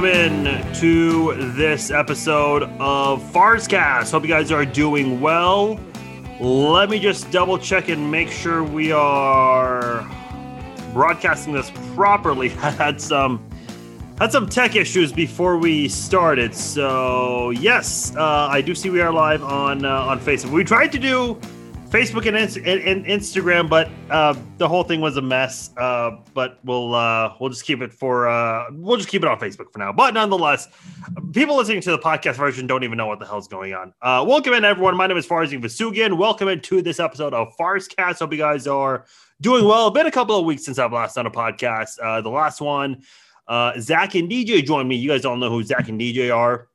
welcome in to this episode of Farscast. Hope you guys are doing well. Let me just double check and make sure we are broadcasting this properly. I had some had some tech issues before we started, so yes, uh, I do see we are live on uh, on Facebook. We tried to do Facebook and, and, and Instagram, but uh, the whole thing was a mess. Uh, but we'll uh, we'll just keep it for uh, we'll just keep it on Facebook for now. But nonetheless, people listening to the podcast version don't even know what the hell's going on. Uh, welcome in, everyone. My name is Farzin Vousoughian. Welcome into this episode of Farscast. Hope you guys are doing well. Been a couple of weeks since I've last done a podcast. Uh, the last one, Zach and DJ joined me. You guys all know who Zach and DJ are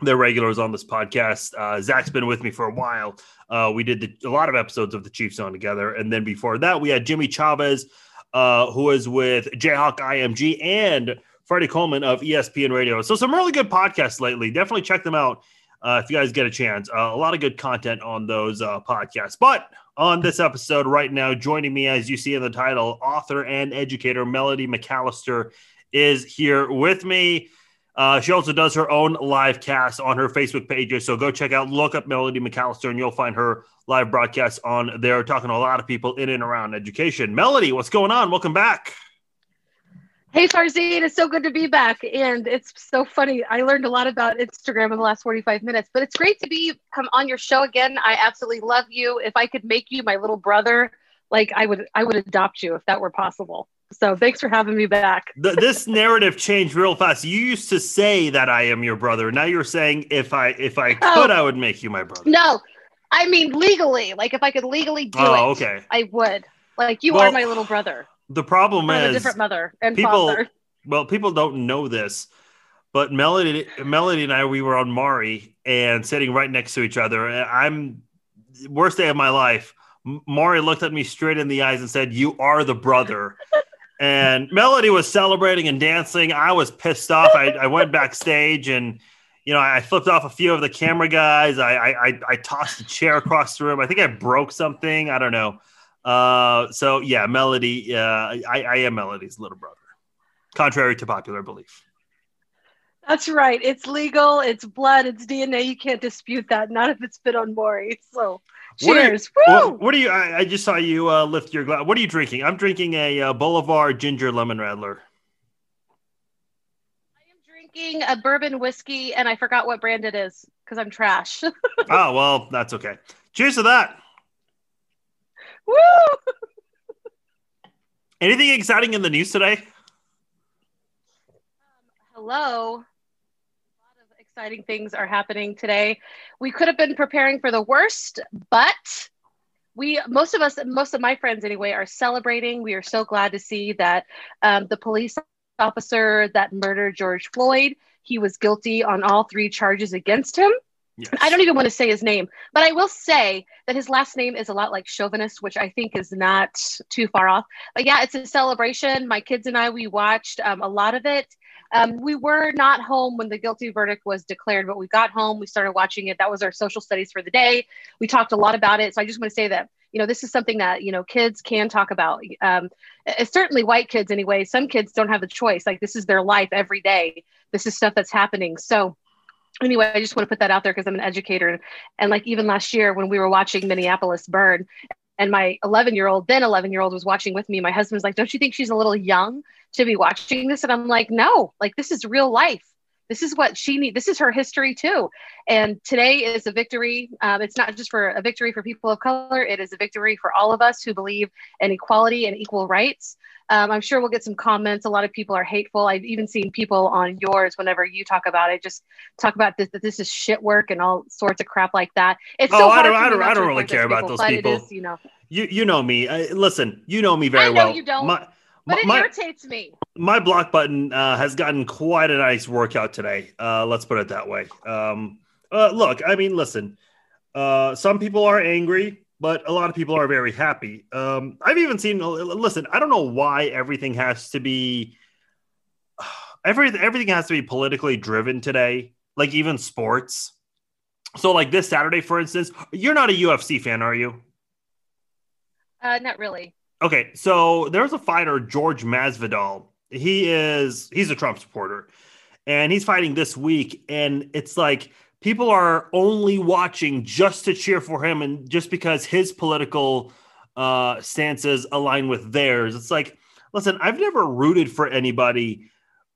they're regulars on this podcast. Uh, Zach's been with me for a while. Uh, we did the, a lot of episodes of the Chiefs on together, and then before that, we had Jimmy Chavez, uh, who was with Jayhawk IMG and Freddie Coleman of ESPN Radio. So some really good podcasts lately. Definitely check them out uh, if you guys get a chance. Uh, a lot of good content on those uh, podcasts. But on this episode right now, joining me as you see in the title, author and educator Melody McAllister is here with me. Uh, she also does her own live cast on her Facebook pages. So go check out, look up Melody McAllister, and you'll find her live broadcast on there, talking to a lot of people in and around education. Melody, what's going on? Welcome back. Hey, Farzine, it's so good to be back. And it's so funny. I learned a lot about Instagram in the last 45 minutes, but it's great to be come on your show again. I absolutely love you. If I could make you my little brother, like I would, I would adopt you if that were possible. So thanks for having me back. this narrative changed real fast. You used to say that I am your brother. Now you're saying if I if I oh. could, oh, I would make you my brother. No, I mean legally. Like if I could legally do oh, it, okay, I would. Like you well, are my little brother. The problem i is a different mother and people. Father. Well, people don't know this, but Melody, Melody and I, we were on Maury and sitting right next to each other. I'm worst day of my life. Maury looked at me straight in the eyes and said, "You are the brother." and Melody was celebrating and dancing. I was pissed off. I, I went backstage and you know I flipped off a few of the camera guys. I, I I tossed a chair across the room. I think I broke something. I don't know. Uh, so yeah, Melody. Uh, I, I am Melody's little brother, contrary to popular belief. That's right. It's legal. It's blood. It's DNA. You can't dispute that. Not if it's been on Maury. So Cheers! What are, what, what are you? I, I, just saw you uh, lift your glass. What are you drinking? I'm drinking a uh, Boulevard Ginger Lemon Radler. I am drinking a bourbon whiskey, and I forgot what brand it is because I'm trash. oh well, that's okay. Cheers to that. Woo! Anything exciting in the news today? Um, hello exciting things are happening today. We could have been preparing for the worst, but we most of us most of my friends anyway are celebrating. We are so glad to see that um, the police officer that murdered george floyd he was guilty on all three charges against him. Yes. i don't even want to say his name but i will say that his last name is a lot like chauvinist which i think is not too far off. But yeah it's a celebration. My kids and i we watched um, a lot of it um, we were not home when the guilty verdict was declared, but we got home. We started watching it. That was our social studies for the day. We talked a lot about it. So I just want to say that you know this is something that you know kids can talk about. Um, certainly white kids anyway. Some kids don't have the choice. Like this is their life every day. This is stuff that's happening. So anyway, I just want to put that out there because I'm an educator. And like even last year when we were watching Minneapolis burn, and my 11 year old, then 11 year old, was watching with me. My husband's like, Don't you think she's a little young to be watching this? And I'm like, No, like this is real life. This is what she needs. This is her history too. And today is a victory. Um, it's not just for a victory for people of color, it is a victory for all of us who believe in equality and equal rights. Um, I'm sure we'll get some comments. A lot of people are hateful. I've even seen people on yours whenever you talk about it, just talk about this that this is shit work and all sorts of crap like that. It's oh, so I don't, I don't, I don't really care about those people. Is, you know, you you know me. I, listen, you know me very I know well. You don't. My, but it my, irritates me. My block button uh, has gotten quite a nice workout today. Uh, let's put it that way. Um, uh, look, I mean, listen. Uh, some people are angry but a lot of people are very happy. Um, I've even seen. Listen, I don't know why everything has to be. Everything everything has to be politically driven today. Like even sports. So, like this Saturday, for instance, you're not a UFC fan, are you? Uh, not really. Okay, so there's a fighter, George Masvidal. He is he's a Trump supporter, and he's fighting this week, and it's like people are only watching just to cheer for him, and just because his political uh, stances align with theirs. It's like, listen, I've never rooted for anybody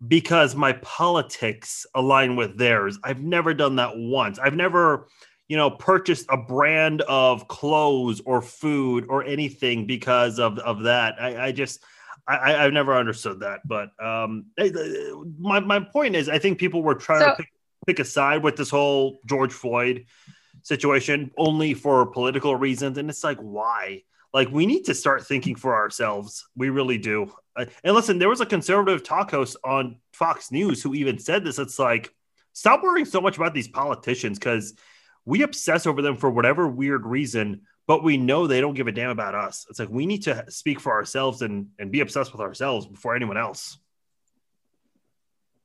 because my politics align with theirs. I've never done that once. I've never, you know, purchased a brand of clothes or food or anything because of of that. I, I just. I, have never understood that, but um, my my point is, I think people were trying so, to pick, pick a side with this whole George Floyd situation only for political reasons, and it's like, why? Like we need to start thinking for ourselves. We really do. Uh, and listen, there was a conservative talk host on Fox News who even said this. It's like, stop worrying so much about these politicians because we obsess over them for whatever weird reason, but we know they don't give a damn about us. It's like we need to speak for ourselves and and be obsessed with ourselves before anyone else.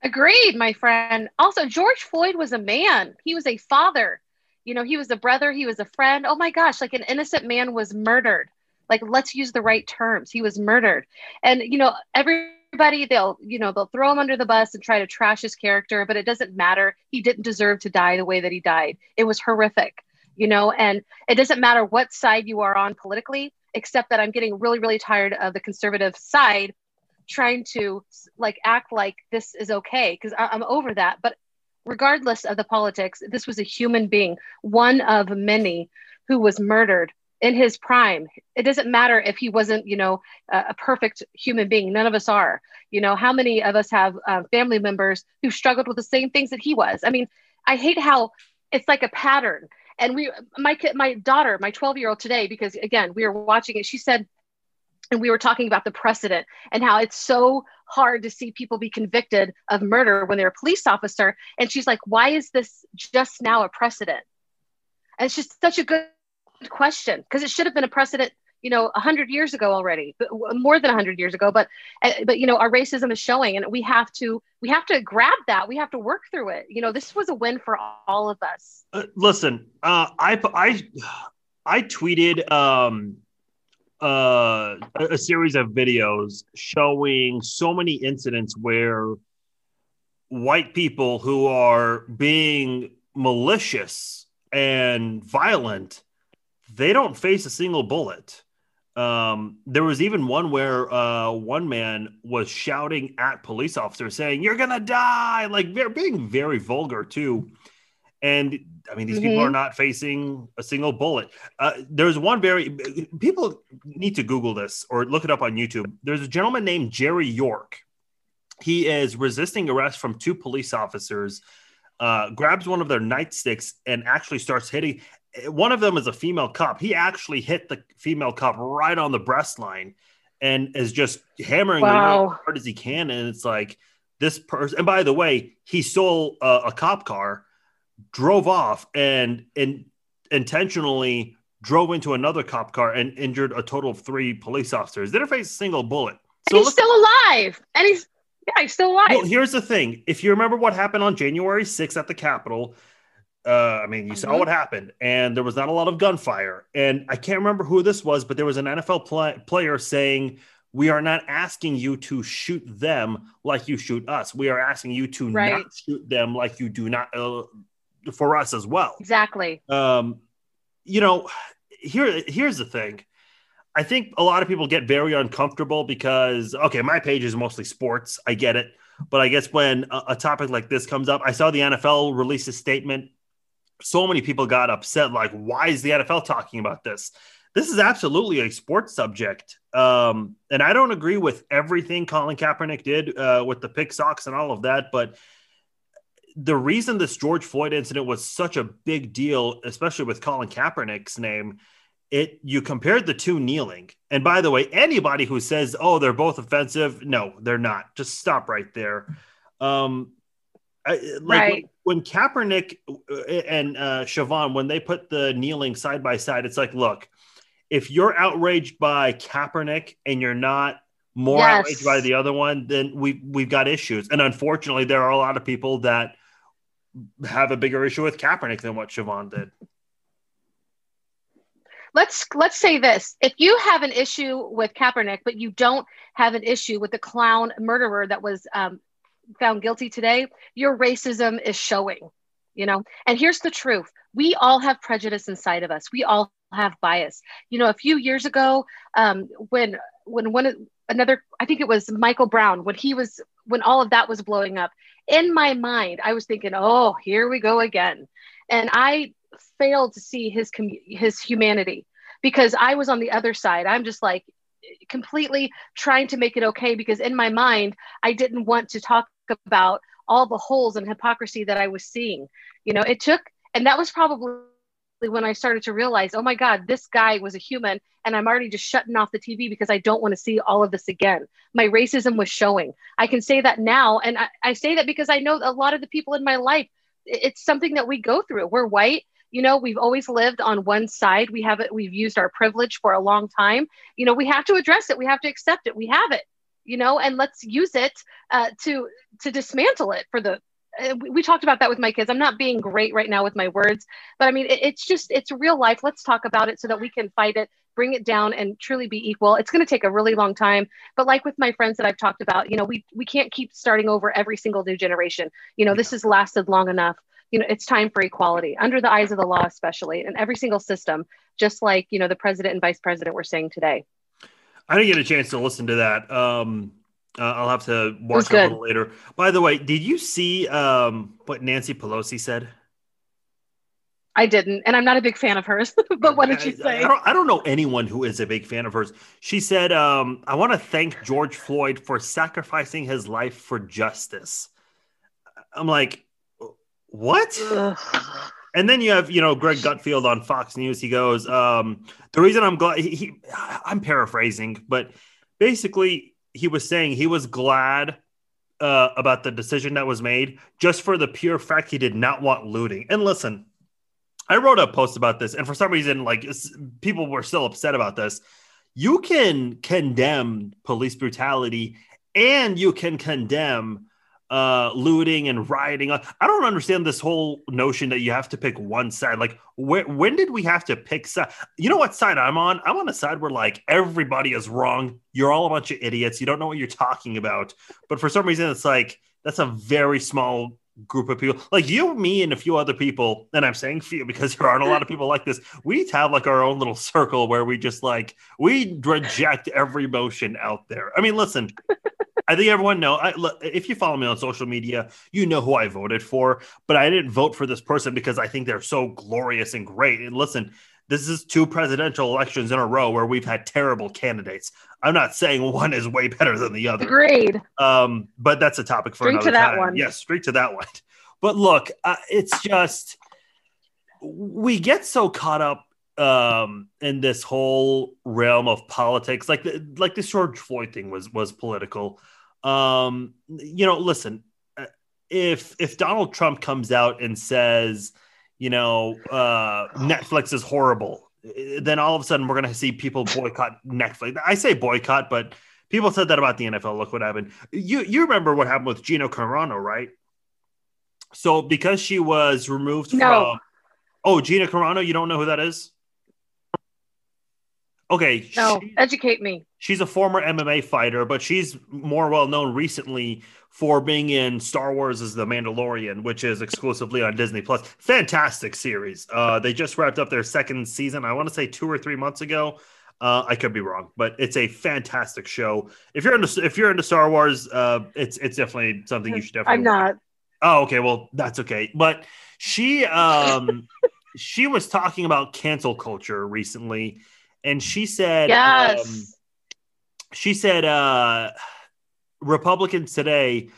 Agreed, my friend. Also, George Floyd was a man. He was a father. You know, he was a brother, he was a friend. Oh my gosh, like an innocent man was murdered like let's use the right terms he was murdered and you know everybody they'll you know they'll throw him under the bus and try to trash his character but it doesn't matter he didn't deserve to die the way that he died it was horrific you know and it doesn't matter what side you are on politically except that i'm getting really really tired of the conservative side trying to like act like this is okay because i'm over that but regardless of the politics this was a human being one of many who was murdered in his prime. It doesn't matter if he wasn't, you know, a, a perfect human being. None of us are. You know, how many of us have uh, family members who struggled with the same things that he was? I mean, I hate how it's like a pattern. And we, my my daughter, my 12 year old today, because again, we were watching it. She said, and we were talking about the precedent and how it's so hard to see people be convicted of murder when they're a police officer. And she's like, why is this just now a precedent? And it's just such a good question because it should have been a precedent you know 100 years ago already more than 100 years ago but eh, but you know our racism is showing and we have to we have to grab that. We have to work through it. You know this was a win for all of us. Uh, listen uh, i i i tweeted um uh a series of videos showing so many incidents where white people who are being malicious and violent they don't face a single bullet. Um, there was even one where uh, one man was shouting at police officers saying, You're gonna die, like they're being very vulgar too. And I mean, these mm-hmm. people are not facing a single bullet. Uh, there's one very people need to Google this or look it up on YouTube. There's a gentleman named Jerry York. He is resisting arrest from two police officers. Uh, grabs one of their nightsticks and actually starts hitting one of them is a female cop. He actually hit the female cop right on the breast line and is just hammering wow. as hard as he can. And it's like this person. And by the way, he stole a, a cop car, drove off, and and intentionally drove into another cop car and injured a total of three police officers. Didn't face a single bullet. So and he's still alive, and he's yeah, he's still alive. Well, here's the thing: if you remember what happened on January 6th at the Capitol, uh, I mean, you saw mm-hmm. what happened, and there was not a lot of gunfire. And I can't remember who this was, but there was an NFL play- player saying, "We are not asking you to shoot them like you shoot us. We are asking you to right. not shoot them like you do not uh, for us as well." Exactly. Um, you know, here here's the thing. I think a lot of people get very uncomfortable because okay, my page is mostly sports. I get it. But I guess when a, a topic like this comes up, I saw the NFL release a statement so many people got upset. Like, why is the NFL talking about this? This is absolutely a sports subject. Um, and I don't agree with everything Colin Kaepernick did uh, with the pick socks and all of that. But the reason this George Floyd incident was such a big deal, especially with Colin Kaepernick's name, it you compared the two kneeling. And by the way, anybody who says, "Oh, they're both offensive," no, they're not. Just stop right there. Um, I, like right. When, Kaepernick uh, and uh, Chauvin, when they put the kneeling side by side, it's like, look, if you're outraged by Kaepernick and you're not more yes. outraged by the other one, then we we've got issues. And unfortunately, there are a lot of people that have a bigger issue with Kaepernick than what Chauvin did. Let's let's say this: if you have an issue with Kaepernick, but you don't have an issue with the clown murderer that was um, found guilty today, your racism is showing, you know? And here's the truth we all have prejudice inside of us, we all have bias. You know, a few years ago, um, when, when one, another, I think it was Michael Brown, when he was, when all of that was blowing up, in my mind, I was thinking, oh, here we go again. And I failed to see his, his humanity because I was on the other side. I'm just like, completely trying to make it okay because in my mind I didn't want to talk about all the holes and hypocrisy that I was seeing. You know, it took and that was probably when I started to realize, oh my God, this guy was a human, and I'm already just shutting off the TV because I don't want to see all of this again. My racism was showing. I can say that now, and I, I say that because I know a lot of the people in my life, it's something that we go through. We're white, you know we've always lived on one side. We have it we've used our privilege for a long time. You know we have to address it. We have to accept it. We have it you know and let's use it uh, to to dismantle it for the uh, we talked about that with my kids. I'm not being great right now with my words but i mean it, it's just it's real life. Let's talk about it so that we can fight it bring it down and truly be equal. It's going to take a really long time but like with my friends that i've talked about you know we we can't keep starting over every single new generation. You know this has lasted long enough you know it's time for equality under the eyes of the law especially in every single system just like you know the president and vice president were saying today i didn't get a chance to listen to that um uh, i'll have to watch it a little later by the way did you see um what nancy pelosi said I didn't, and I'm not a big fan of hers. but what did she say? I, don't, I, don't, know anyone who is a big fan of hers. She said, um, "I want to thank George Floyd for sacrificing his life for justice." I'm like, what? And then you have, you know, Greg Gutfeld on Fox News. He goes, um, the reason I'm glad, he, he, I'm paraphrasing, but basically he was saying he was glad uh, about the decision that was made just for the pure fact he did not want looting. And listen, I wrote a post about this, and for some reason, like people were still upset about this. You can condemn police brutality and you can condemn uh, looting and rioting. I don't understand this whole notion that you have to pick one side. Like, where, when did we have to pick side? You know what side I'm on? I'm on a side where like everybody is wrong. You're all a bunch of idiots. You don't know what you're talking about. But for some reason, it's like that's a very small group of people like you me and a few other people and i'm saying few because there aren't a lot of people like this we need to have like our own little circle where we just like we reject every motion out there i mean listen I think everyone know. I, if you follow me on social media, you know who I voted for. But I didn't vote for this person because I think they're so glorious and great. And listen, this is two presidential elections in a row where we've had terrible candidates. I'm not saying one is way better than the other. Agreed. Um, but that's a topic for straight another to that time. one. Yes, straight to that one. But look, uh, it's just we get so caught up um in this whole realm of politics like the, like this George Floyd thing was was political um, you know, listen, uh, if if Donald Trump comes out and says, you know, uh, Netflix is horrible, then all of a sudden we're going to see people boycott Netflix. I say boycott, but people said that about the NFL. Look what happened. You you remember what happened with Gina Carano, right? So because she was removed no. from Oh, Gina Carano, you don't know who that is? Okay. No, she, educate me. She's a former MMA fighter, but she's more well known recently for being in Star Wars as the Mandalorian, which is exclusively on Disney Plus. Fantastic series. Uh, they just wrapped up their second season. I want to say two or three months ago. Uh, I could be wrong, but it's a fantastic show. If you're into if you're into Star Wars, uh, it's it's definitely something you should definitely. I'm not. Oh, okay. Well, that's okay. But she um she was talking about cancel culture recently and she said, yes. Um, she said, uh, Republicans today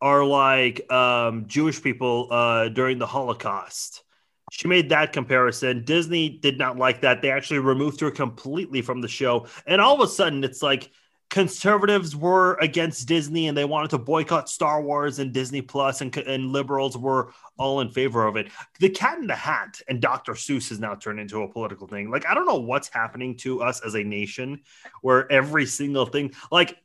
are like um, Jewish people uh, during the Holocaust. She made that comparison. Disney did not like that. They actually removed her completely from the show. And all of a sudden, it's like conservatives were against Disney and they wanted to boycott Star Wars and Disney Plus, and, and liberals were all in favor of it. The Cat in the Hat and Dr. Seuss has now turned into a political thing. Like, I don't know what's happening to us as a nation where every single thing, like,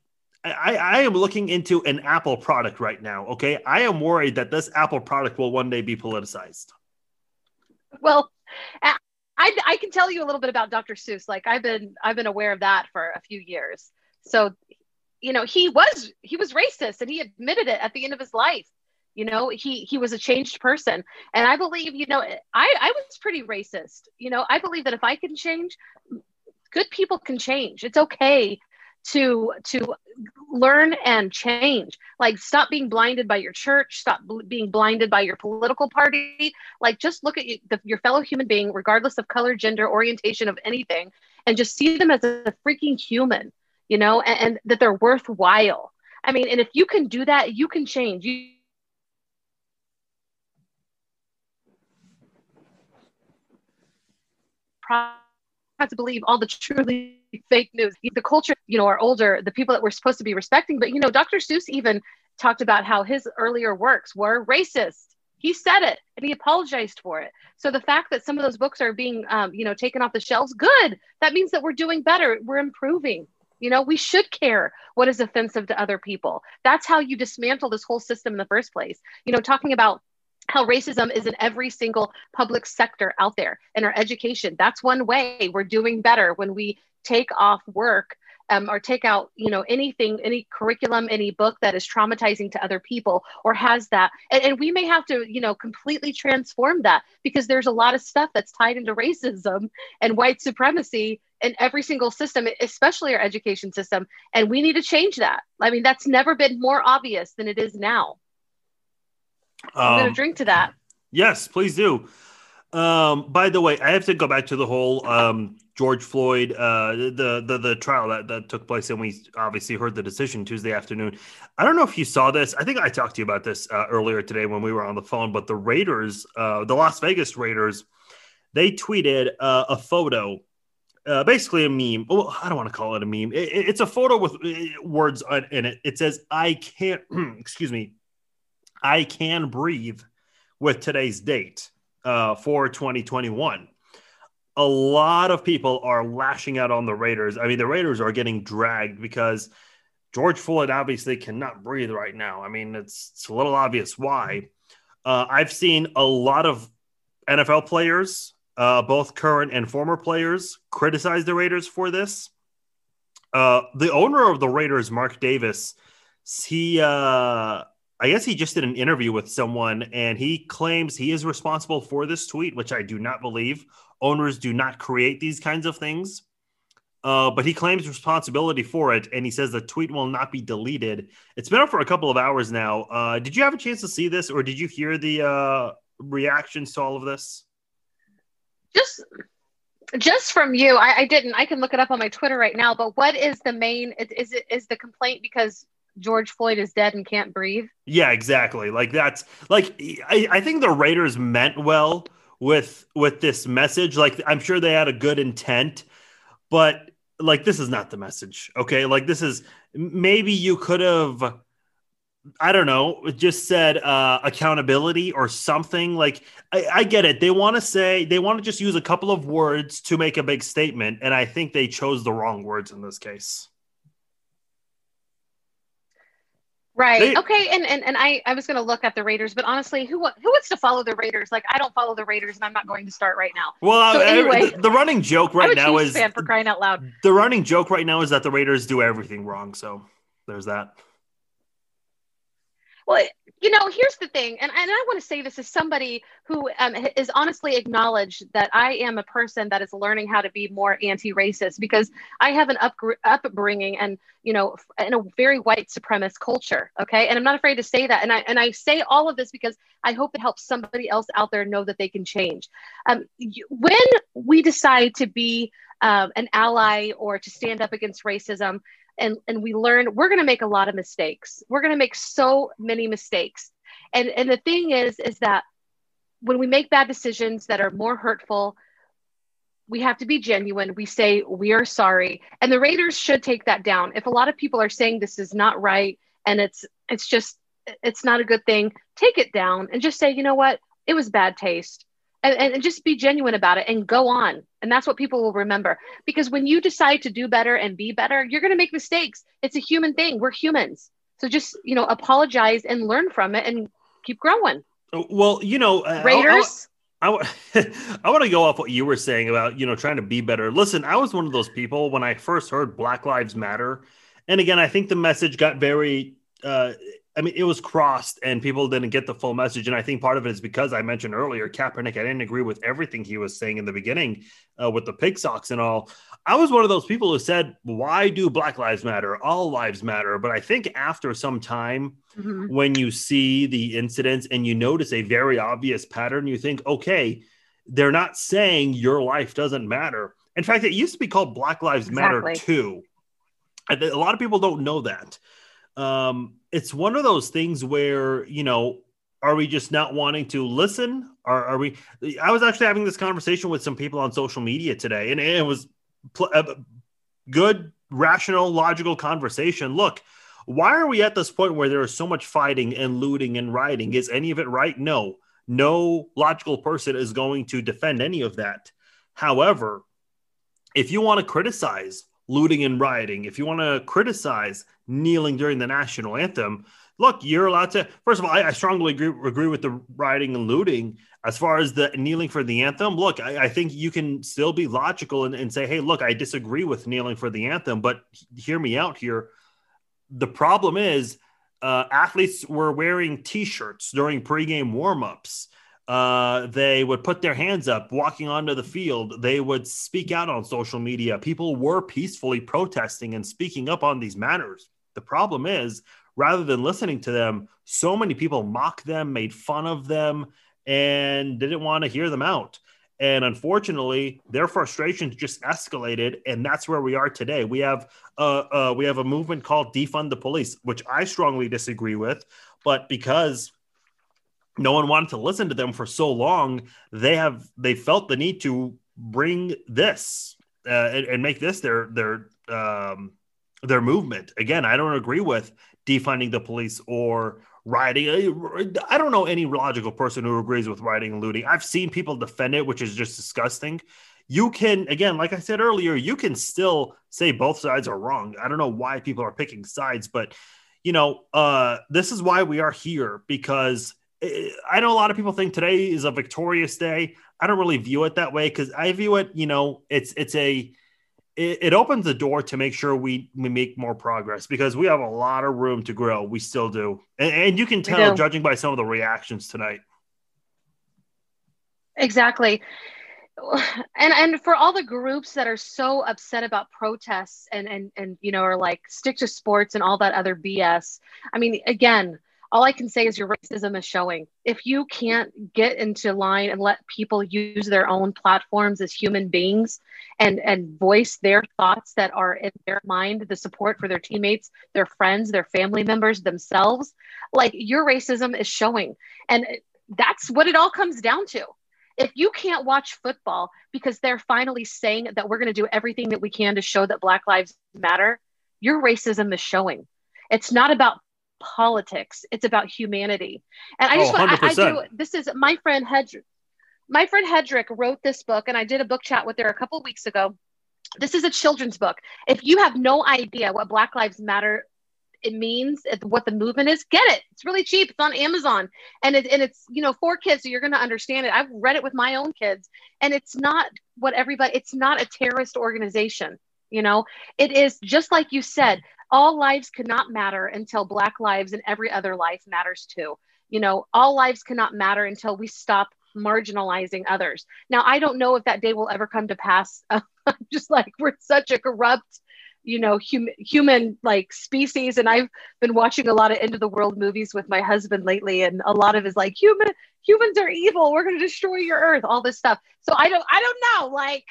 I, I am looking into an Apple product right now. Okay. I am worried that this Apple product will one day be politicized. Well, I, I can tell you a little bit about Dr. Seuss. Like I've been I've been aware of that for a few years. So you know, he was he was racist and he admitted it at the end of his life. You know, he he was a changed person. And I believe, you know, I I was pretty racist. You know, I believe that if I can change, good people can change. It's okay to to learn and change like stop being blinded by your church stop bl- being blinded by your political party like just look at you, the, your fellow human being regardless of color gender orientation of anything and just see them as a freaking human you know and, and that they're worthwhile i mean and if you can do that you can change you have to believe all the truly fake news. The culture, you know, are older, the people that we're supposed to be respecting. But, you know, Dr. Seuss even talked about how his earlier works were racist. He said it and he apologized for it. So the fact that some of those books are being, um, you know, taken off the shelves, good. That means that we're doing better. We're improving. You know, we should care what is offensive to other people. That's how you dismantle this whole system in the first place. You know, talking about how racism is in every single public sector out there in our education. That's one way we're doing better when we take off work um, or take out you know anything any curriculum any book that is traumatizing to other people or has that and, and, we may have to you know completely transform that because there's a lot of stuff that's tied into racism and white supremacy in every single system especially our education system and we need to change that i mean that's never been more obvious than it is now I'm going to drink to that. Yes, please do. Um, by the way, I have to go back to the whole um, George Floyd, uh, the the the trial that, that took place, and we obviously heard the decision Tuesday afternoon. I don't know if you saw this. I think I talked to you about this uh, earlier today when we were on the phone. But the Raiders, uh, the Las Vegas Raiders, they tweeted uh, a photo, uh, basically a meme. Well, I don't want to call it a meme. It, it's a photo with uh, words in it. It says, "I can't." excuse me. I can breathe with today's date uh, for 2021. A lot of people are lashing out on the Raiders. I mean, the Raiders are getting dragged because George Floyd obviously cannot breathe right now. I mean, it's, it's a little obvious why. Uh, I've seen a lot of NFL players, uh, both current and former players, criticize the Raiders for this. Uh, the owner of the Raiders, Mark Davis, he uh, I guess he just did an interview with someone and he claims he is responsible for this tweet, which I do not believe. Owners do not create these kinds of things. Uh, but he claims responsibility for it and he says the tweet will not be deleted. It's been up for a couple of hours now. Uh, did you have a chance to see this or did you hear the uh, reactions to all of this? Just just from you I, I, didn't i can look it up on my twitter right now but what is the main is it is the complaint because George Floyd is dead and can't breathe. Yeah, exactly. Like that's like I, I think the Raiders meant well with with this message. Like I'm sure they had a good intent, but like this is not the message. Okay, like this is maybe you could have. I don't know, it just said uh, accountability or something. Like, I, I get it. They want to say, they want to just use a couple of words to make a big statement. And I think they chose the wrong words in this case. Right. They, okay. And, and and I I was going to look at the Raiders, but honestly, who who wants to follow the Raiders? Like I don't follow the Raiders, and I'm not going to start right now. Well, so anyway, the, the, running joke right now is fan for crying out loud. The running joke right now is that the Raiders do everything wrong. So there's that. Well, you know, here's the thing, and, and I want to say this as somebody who um, is honestly acknowledged that I am a person that is learning how to be more anti-racist because I have an up, upbringing and you know in a very white supremacist culture. Okay, and I'm not afraid to say that, and I and I say all of this because I hope it helps somebody else out there know that they can change. Um, when we decide to be um, an ally or to stand up against racism, and and we learn we're going to make a lot of mistakes. We're going to make so many mistakes. And and the thing is is that when we make bad decisions that are more hurtful we have to be genuine. We say we are sorry. And the raiders should take that down. If a lot of people are saying this is not right and it's it's just it's not a good thing take it down and just say you know what? It was bad taste and, and just be genuine about it and go on. And that's what people will remember. Because when you decide to do better and be better, you're going to make mistakes. It's a human thing. We're humans. So just, you know, apologize and learn from it and keep growing. Well, you know, uh, Raiders. I, I, I want to go off what you were saying about, you know, trying to be better. Listen, I was one of those people when I first heard Black Lives Matter And again, I think the message got very uh, I mean, it was crossed and people didn't get the full message. And I think part of it is because I mentioned earlier, Kaepernick, I didn't agree with everything he was saying in the beginning uh, with the pig socks and all. I was one of those people who said, why do Black Lives Matter? All lives matter. But I think after some time, mm-hmm. when you see the incidents and you notice a very obvious pattern, you think, okay, they're not saying your life doesn't matter. In fact, it used to be called Black Lives exactly. Matter too. A lot of people don't know that um, it's one of those things where you know are we just not wanting to listen? Or are we i was actually having this conversation with some people on social media today and it was pl- a uh, good rational logical conversation. Look why are we at this point where there is so much fighting and looting and rioting? Is any of it right? No. No logical person is going to defend any of that. However if you want to criticize looting and rioting if you want to criticize kneeling during the national anthem. Look, you're allowed to. First of all, I, I strongly agree, agree with the rioting and looting. As far as the kneeling for the anthem, look, I, I think you can still be logical and, and say, hey, look, I disagree with kneeling for the anthem, but hear me out here. The problem is, uh, athletes were wearing T-shirts during pregame warmups. Uh, they would put their hands up walking onto the field. They would speak out on social media. People were peacefully protesting and speaking up on these matters. The problem is, rather than listening to them, so many people mocked them, made fun of them, and didn't want to hear them out. And unfortunately, their frustrations just escalated, and that's where we are today. We have uh, uh, we have a movement called defund the police, which I strongly disagree with. But because no one wanted to listen to them for so long, they have they felt the need to bring this uh, and, and, make this their their um, their movement. Again, I don't agree with defunding the police or rioting. I don't know any logical person who agrees with rioting and looting. I've seen people defend it, which is just disgusting. You can, again, like I said earlier, you can still say both sides are wrong. I don't know why people are picking sides, but you know, uh, this is why we are here because I know a lot of people think today is a victorious day. I don't really view it that way because I view it, you know, it's it's a it, it, opens the door to make sure we, we make more progress because we have a lot of room to grow. We still do. And, and you can tell judging by some of the reactions tonight. Exactly. And and for all the groups that are so upset about protests and and and you know are like stick to sports and all that other BS. I mean, again, all I can say is your racism is showing. If you can't get into line and let people use their own platforms as human beings and and voice their thoughts that are in their mind, the support for their teammates, their friends, their family members, themselves, like your racism is showing. And that's what it all comes down to. If you can't watch football because they're finally saying that we're going to do everything that we can to show that Black Lives Matter, your racism is showing. It's not about politics. It's about humanity. And I just oh, want, I, I, do this is my friend Hedrick. My friend Hedrick wrote this book, and I did a book chat with her a couple weeks ago. This is a children's book. If you have no idea what Black Lives Matter it means, what the movement is, get it. It's really cheap. It's on Amazon, and it, and it's you know for kids, so you're going to understand it. I've read it with my own kids, and it's not what everybody. It's not a terrorist organization. You know, it is just like you said all lives cannot matter until black lives and every other life matters too. You know all lives cannot matter until we stop marginalizing others. Now i don't know if that day will ever come to pass. Just like we're such a corrupt you know hum- human like species. And i've been watching a lot of end of the world movies with my husband lately. And a lot of is like human humans are evil. We're going to destroy your earth all this stuff. So i don't i don't know. Like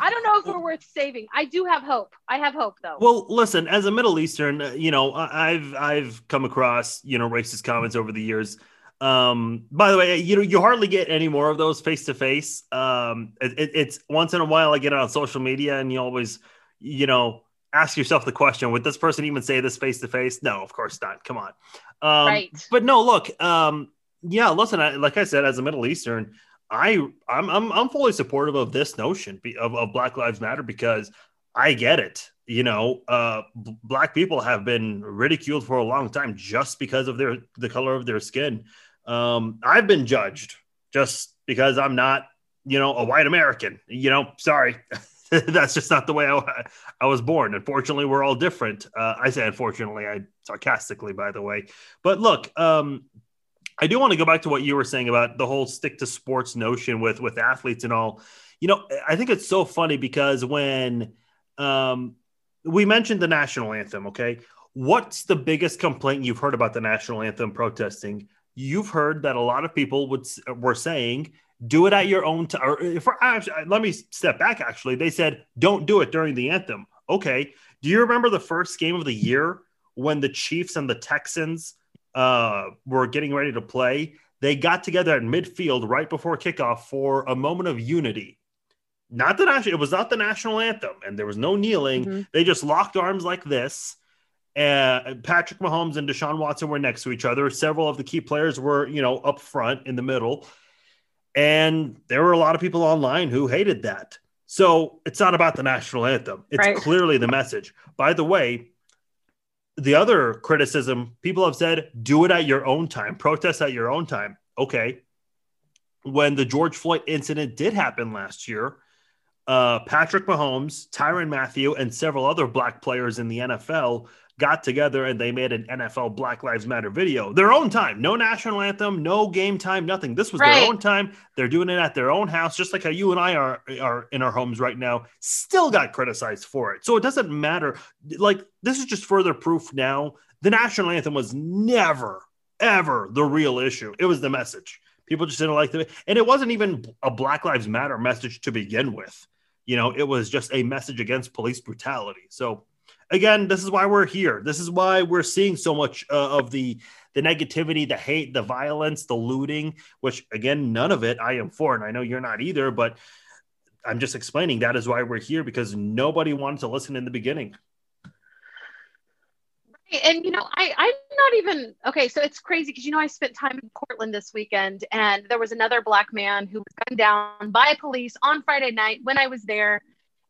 I don't know if we're worth saving. I do have hope. I have hope though. Well, listen, as a Middle Eastern, uh, you know, I've I've come across you know racist comments over the years. Um, by the way, you know, you hardly get any more of those face to face. Um, it, it's once in a while I get on social media, and you always, you know, ask yourself the question: Would this person even say this face to face? No, of course not. Come on. Um, right. But no, look. Um, yeah, listen. I, like I said, as a Middle Eastern. I I'm I'm, I'm fully supportive of this notion of, of Black Lives Matter because I get it. You know, uh, b- black people have been ridiculed for a long time just because of their the color of their skin. Um, I've been judged just because I'm not, you know, a white American. You know, sorry. that's just not the way I, I was born. Unfortunately, we're all different. Uh, I say unfortunately, I sarcastically, by the way. But look, um, I do want to go back to what you were saying about the whole stick to sports notion with with athletes and all. You know, I think it's so funny because when um, we mentioned the national anthem, okay, what's the biggest complaint you've heard about the national anthem protesting? You've heard that a lot of people would were saying do it at your own time. If actually, let me step back. Actually, they said don't do it during the anthem. Okay. Do you remember the first game of the year when the Chiefs and the Texans uh, were getting ready to play? They got together at midfield right before kickoff for a moment of unity. Not the national. It was not the national anthem, and there was no kneeling. Mm-hmm. They just locked arms like this. Uh, Patrick Mahomes and Deshaun Watson were next to each other. Several of the key players were, you know, up front in the middle and there were a lot of people online who hated that. So it's not about the national anthem. It's right. clearly the message. By the way, the other criticism people have said do it at your own time, protest at your own time. Okay. When the George Floyd incident did happen last year, uh, Patrick Mahomes, Tyrann Mathieu, and several other black players in the NFL got together and they made an NFL Black Lives Matter video. Their own time, no national anthem, no game time, nothing. This was right. their own time. They're doing it at their own house, just like how you and I are are in our homes right now. Still got criticized for it. So it doesn't matter. Like this is just further proof now. The national anthem was never, ever the real issue. It was the message. People just didn't like the and it wasn't even a Black Lives Matter message to begin with. You know, it was just a message against police brutality. So again, this is why we're here. This is why we're seeing so much uh, of the the negativity, the hate, the violence, the looting. Which again, none of it I am for, and I know you're not either. But I'm just explaining that is why we're here because nobody wanted to listen in the beginning. And you know, I I'm not even okay. So it's crazy because you know I spent time in Portland this weekend, and there was another black man who was gunned down by police on Friday night when I was there.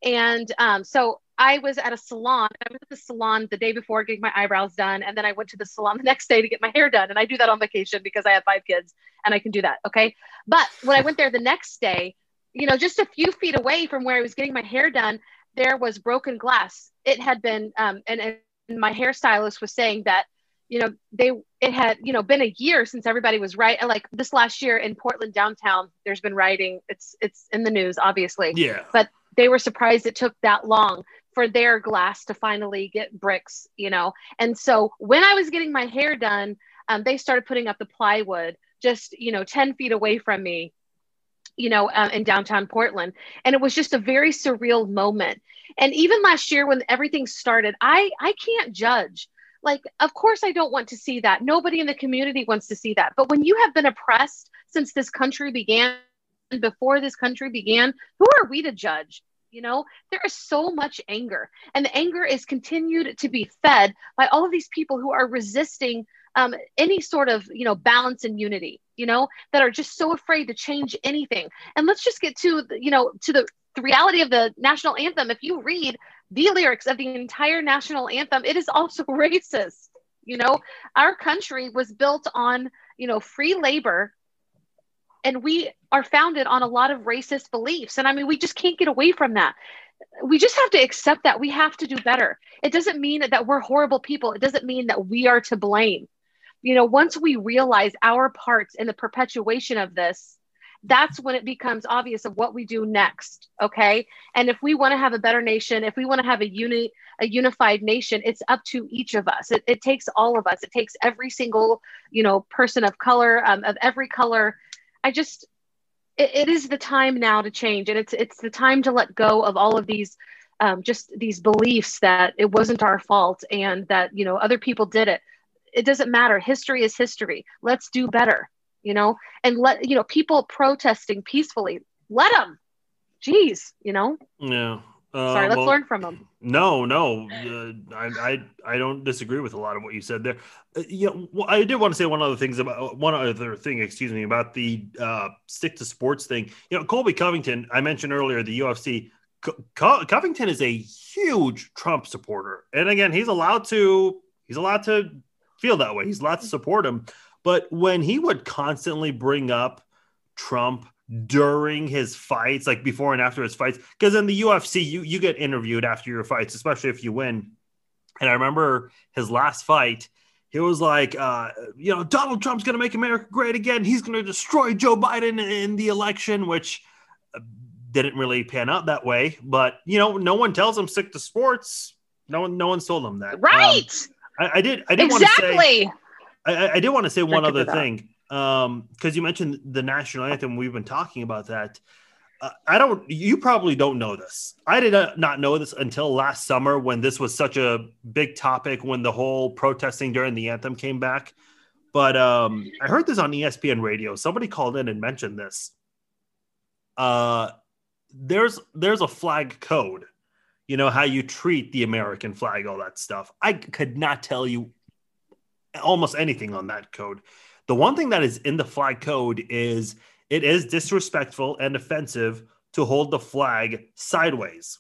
And um, so I was at a salon. I was at the salon the day before getting my eyebrows done. And then I went to the salon the next day to get my hair done. And I do that on vacation because I have five kids and I can do that. Okay. But when I went there the next day, you know, just a few feet away from where I was getting my hair done, there was broken glass. It had been, um, and, and my hairstylist was saying that, you know, they, it had, you know, been a year since everybody was right. Like this last year in Portland downtown, there's been rioting. It's, it's in the news, obviously. Yeah. But they were surprised it took that long for their glass to finally get bricks, you know. And so when I was getting my hair done, um, they started putting up the plywood just, you know, 10 feet away from me, you know, uh, in downtown Portland. And it was just a very surreal moment. And even last year when everything started, I, I can't judge. Like, of course, I don't want to see that. Nobody in the community wants to see that. But when you have been oppressed since this country began, before this country began, who are we to judge? You know, there is so much anger, and the anger is continued to be fed by all of these people who are resisting um, any sort of you know balance and unity. You know, that are just so afraid to change anything. And let's just get to you know to the, the reality of the national anthem. If you read the lyrics of the entire national anthem, it is also racist. You know, our country was built on you know free labor and we are founded on a lot of racist beliefs. And i mean we just can't get away from that. We just have to accept that we have to do better. It doesn't mean that we're horrible people. It doesn't mean that we are to blame. You know once we realize our parts in the perpetuation of this that's when it becomes obvious of what we do next okay? And if we want to have a better nation if we want to have a unit a unified nation it's up to each of us. It, it takes all of us. It takes every single you know person of color um, of every color I just it, it is the time now to change, and it's it's the time to let go of all of these um, just these beliefs that it wasn't our fault and that you know other people did it. It doesn't matter. History is history. Let's do better, you know, and let you know people protesting peacefully. Let them. Jeez, you know. Yeah. Uh, Sorry, let's well, learn from them. No, no, uh, I, I, I don't disagree with a lot of what you said there. Uh, yeah, well, I did want to say one other things about one other thing, excuse me, about the uh, stick to sports thing. You know, Colby Covington, I mentioned earlier, the UFC. Co- Covington is a huge Trump supporter, and again, he's allowed to he's allowed to feel that way. He's allowed to support him, but when he would constantly bring up Trump during his fights, like before and after his fights. Because in the UFC, you you get interviewed after your fights, especially if you win. And I remember his last fight, he was like, uh, you know, Donald Trump's going to make America great again. He's going to destroy Joe Biden in the election, which uh, didn't really pan out that way. But you know, no one tells him stick to sports. No one, no one's told him that. Right. Um, I, I, did. I did exactly. want to say. I, I did want to say one other thing because um, you mentioned the national anthem. We've been talking about that. Uh, I don't. You probably don't know this. I did not know this until last summer when this was such a big topic when the whole protesting during the anthem came back. But um, I heard this on ESPN radio. Somebody called in and mentioned this. Uh, there's there's a flag code. You know how you treat the American flag, all that stuff. I could not tell you almost anything on that code. The one thing that is in the flag code is it is disrespectful and offensive to hold the flag sideways.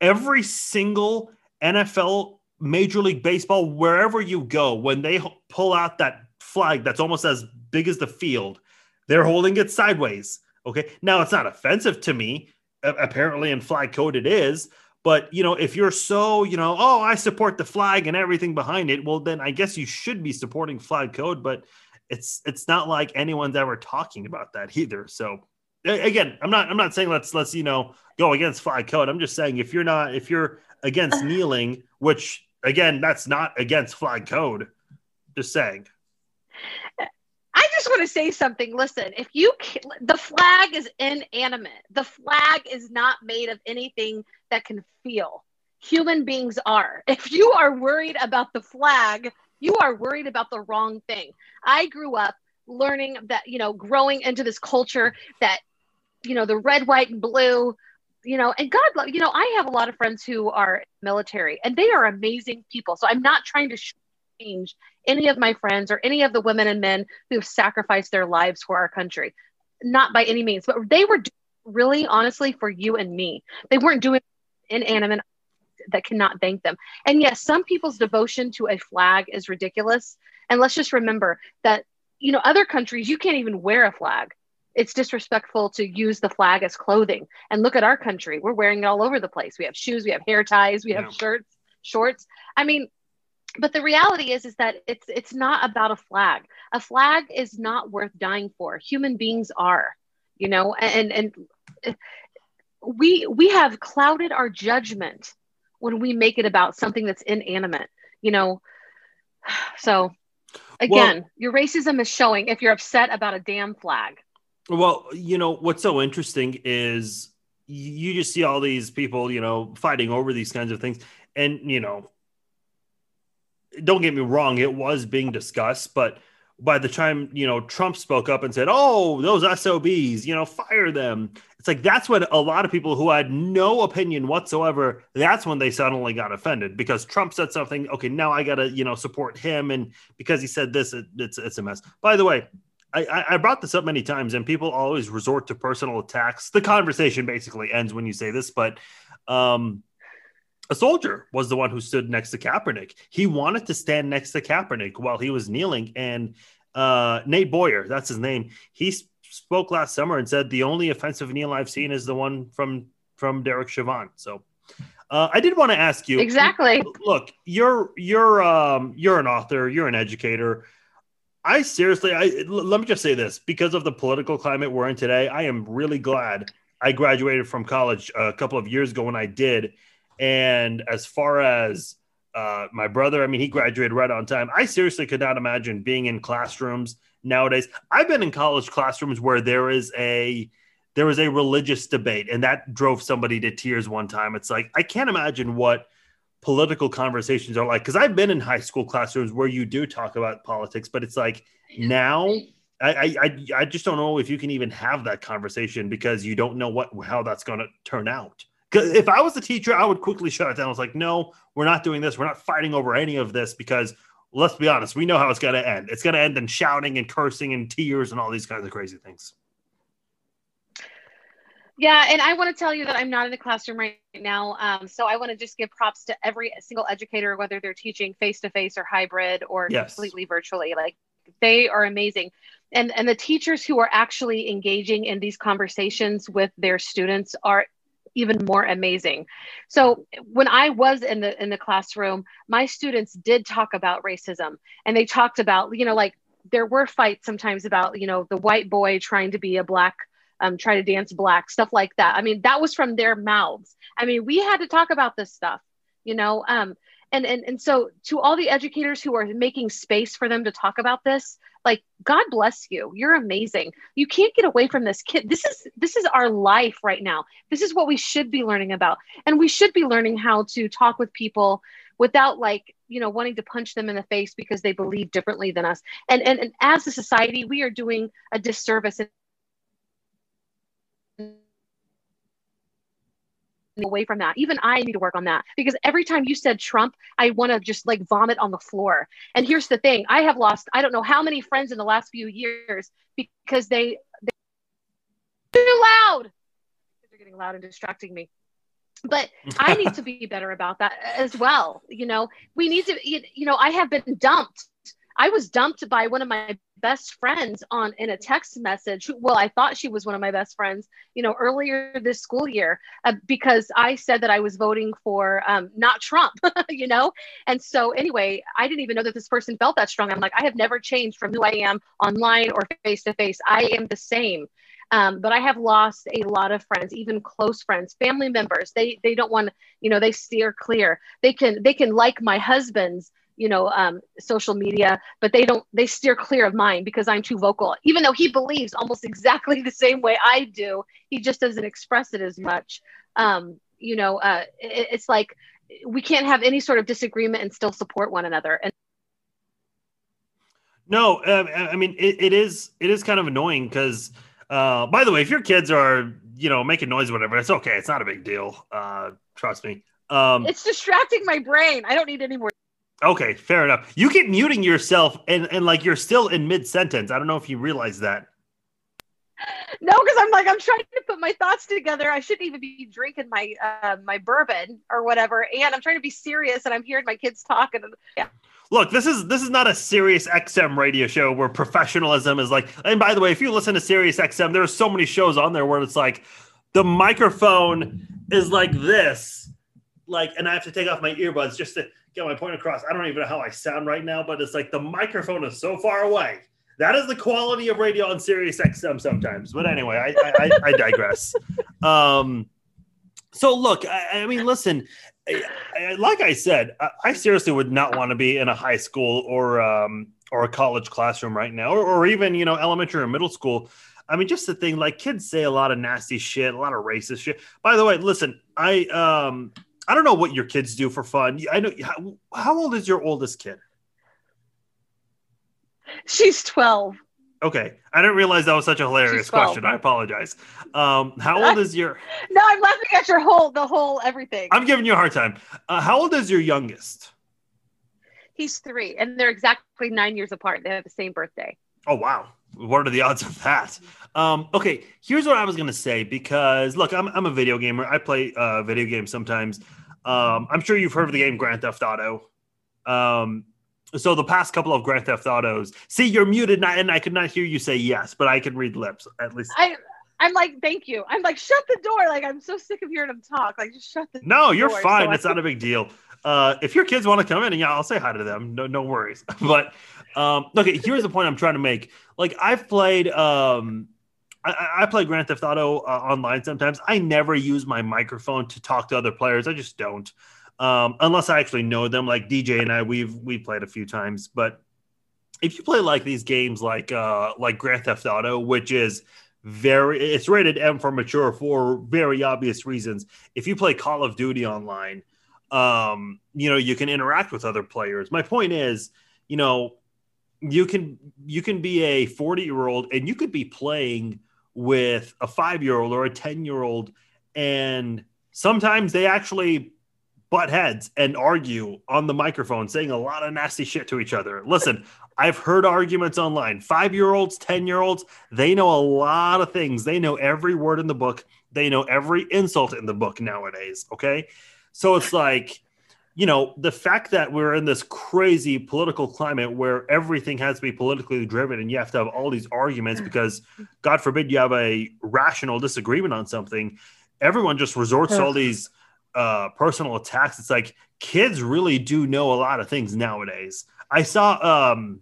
Every single NFL, Major League Baseball, wherever you go, when they pull out that flag that's almost as big as the field, they're holding it sideways. Okay. Now it's not offensive to me. Apparently, in flag code, it is. But you know, if you're so, you know, oh, I support the flag and everything behind it, well, then I guess you should be supporting flag code. But it's it's not like anyone's ever talking about that either. So again, I'm not I'm not saying let's let's you know go against flag code. I'm just saying if you're not if you're against kneeling, which again, that's not against flag code. Just saying. I just want to say something. Listen, if you the flag is inanimate. The flag is not made of anything that can feel. Human beings are. If you are worried about the flag, you are worried about the wrong thing. I grew up learning that, you know, growing into this culture that, you know, the red, white, and blue, you know, and God, you know, I have a lot of friends who are military and they are amazing people. So I'm not trying to change any of my friends or any of the women and men who have sacrificed their lives for our country. Not by any means, but they were really honestly for you and me. They weren't doing inanimate that cannot thank them. And yes, some people's devotion to a flag is ridiculous. And let's just remember that, you know, other countries, you can't even wear a flag. It's disrespectful to use the flag as clothing. And look at our country. We're wearing it all over the place. We have shoes, we have hair ties, we have yeah. shirts, shorts. I mean, but the reality is is that it's it's not about a flag. A flag is not worth dying for. Human beings are, you know, and and we we have clouded our judgment when we make it about something that's inanimate, you know. So again, well, your racism is showing if you're upset about a damn flag. Well, you know, what's so interesting is you just see all these people, you know, fighting over these kinds of things. And, you know, don't get me wrong, it was being discussed, but by the time you know Trump spoke up and said, "Oh, those SOBs, you know, fire them," it's like that's when a lot of people who had no opinion whatsoever. That's when they suddenly got offended because Trump said something. Okay, now I gotta you know support him, and because he said this, it, it's it's a mess. By the way. I, I brought this up many times, and people always resort to personal attacks. The conversation basically ends when you say this, but um, a soldier was the one who stood next to Kaepernick. He wanted to stand next to Kaepernick while he was kneeling. And uh, Nate Boyer, that's his name, he spoke last summer and said the only offensive kneel I've seen is the one from from Derek Chauvin. So uh, I did want to ask you exactly. Look, you're you're um, you're an author, you're an educator. I seriously, I let me just say this because of the political climate we're in today. I am really glad I graduated from college a couple of years ago when I did and as far as uh, my brother, I mean, he graduated right on time. I seriously could not imagine being in classrooms nowadays. I've been in college classrooms where there is a there was a religious debate, and that drove somebody to tears one time. It's like I can't imagine what political conversations are like because I've been in high school classrooms where you do talk about politics, but it's like now I, I I just don't know if you can even have that conversation because you don't know what how that's going to turn out. Because if I was a teacher, I would quickly shut it down. I was like, no, we're not doing this. We're not fighting over any of this because let's be honest, we know how it's going to end. It's going to end in shouting and cursing and tears and all these kinds of crazy things. Yeah, and I want to tell you that I'm not in the classroom right now. Um, so I want to just give props to every single educator, whether they're teaching face to face or hybrid or yes. completely virtually. Like they are amazing. And and the teachers who are actually engaging in these conversations with their students are even more amazing. So when I was in the in the classroom, my students did talk about racism and they talked about, you know, like there were fights sometimes about, you know, the white boy trying to be a black um, try to dance black, stuff like that. I mean, that was from their mouths. I mean, we had to talk about this stuff, you know. Um, and and and so to all the educators who are making space for them to talk about this, like god bless you. You're amazing. You can't get away from this kid. This is this is our life right now. This is what we should be learning about. And we should be learning how to talk with people without like you know wanting to punch them in the face because they believe differently than us. And and, and as a society we are doing a disservice away from that. Even I need to work on that because every time you said Trump, I want to just like vomit on the floor. And here's the thing I have lost, I don't know how many friends in the last few years because they, they too loud. They're getting loud and distracting me. But I need to be better about that as well. You know, we need to, you know, I have been dumped I was dumped by one of my best friends on in a text message. Well, I thought she was one of my best friends, you know, earlier this school year uh, because I said that I was voting for um, not Trump, you know. And so, anyway, I didn't even know that this person felt that strong. I'm like, I have never changed from who I am online or face to face. I am the same. Um, but I have lost a lot of friends, even close friends, family members. They they don't want, you know, they steer clear. They can they can like my husband's you know um, social media but they don't they steer clear of mine because i'm too vocal. Even though he believes almost exactly the same way i do he just doesn't express it as much. Um, you know uh, it, it's like we can't have any sort of disagreement and still support one another. And no um, i mean it, it is it is kind of annoying because uh, by the way if your kids are you know making noise or whatever it's okay. It's not a big deal. Uh, trust me. Um, it's distracting my brain. I don't need any more Okay, fair enough. You keep muting yourself and, and like you're still in mid sentence. I don't know if you realize that. No, because I'm like I'm trying to put my thoughts together. I shouldn't even be drinking my uh, my bourbon or whatever, and I'm trying to be serious, and I'm hearing my kids talk, and yeah. Look, this is this is not a Sirius XM radio show where professionalism is like. And by the way, if you listen to Sirius XM, there are so many shows on there where it's like the microphone is like this, like, and I have to take off my earbuds just to get my point across. I don't even know how I sound right now, but it's like the microphone is so far away. That is the quality of radio on Sirius XM sometimes. But anyway, I I, I digress. um, so look, I, I mean, listen, I, like I said, I, seriously would not want to be in a high school or um, or a college classroom right now, or, or even you know elementary or middle school. I mean, just the thing, like kids say a lot of nasty shit, a lot of racist shit. By the way, listen, I um I don't know what your kids do for fun. I know how, how old is your oldest kid? She's 12. Okay. I didn't realize that was such a hilarious question. I apologize. Um, how old is your No, I'm laughing at your whole the whole everything. I'm giving you a hard time. Uh, how old is your youngest? He's 3 and they're exactly 9 years apart. They have the same birthday. Oh wow what are the odds of that? Um, okay, here's what I was gonna say because look, I'm I'm a video gamer. I play uh, video games sometimes. Um, I'm sure you've heard of the game Grand Theft Auto. Um, so the past couple of Grand Theft Autos. See, you're muted, and I could not hear you say yes, but I can read lips at least. I I'm like, thank you. I'm like, shut the door. Like I'm so sick of hearing him talk. Like just shut the. No, you're fine. So it's not a big deal. Uh, if your kids want to come in, and yeah, I'll say hi to them. No, no worries. but um, okay, here's the point I'm trying to make. Like I've played, um, I, I play Grand Theft Auto uh, online sometimes. I never use my microphone to talk to other players. I just don't, um, unless I actually know them. Like DJ and I, we've we played a few times. But if you play like these games, like uh, like Grand Theft Auto, which is very it's rated M for mature for very obvious reasons. If you play Call of Duty online, um, you know you can interact with other players. My point is, you know, you can you can be a 40 year old and you could be playing with a five year old or a 10 year old and sometimes they actually butt heads and argue on the microphone saying a lot of nasty shit to each other. Listen i've heard arguments online. Five year olds 10 year olds they know a lot of things. They know every word in the book. They know every insult in the book nowadays okay? So it's like you know, the fact that we're in this crazy political climate where everything has to be politically driven and you have to have all these arguments because, God forbid, you have a rational disagreement on something, everyone just resorts to all these uh, personal attacks. It's like kids really do know a lot of things nowadays. I saw, um,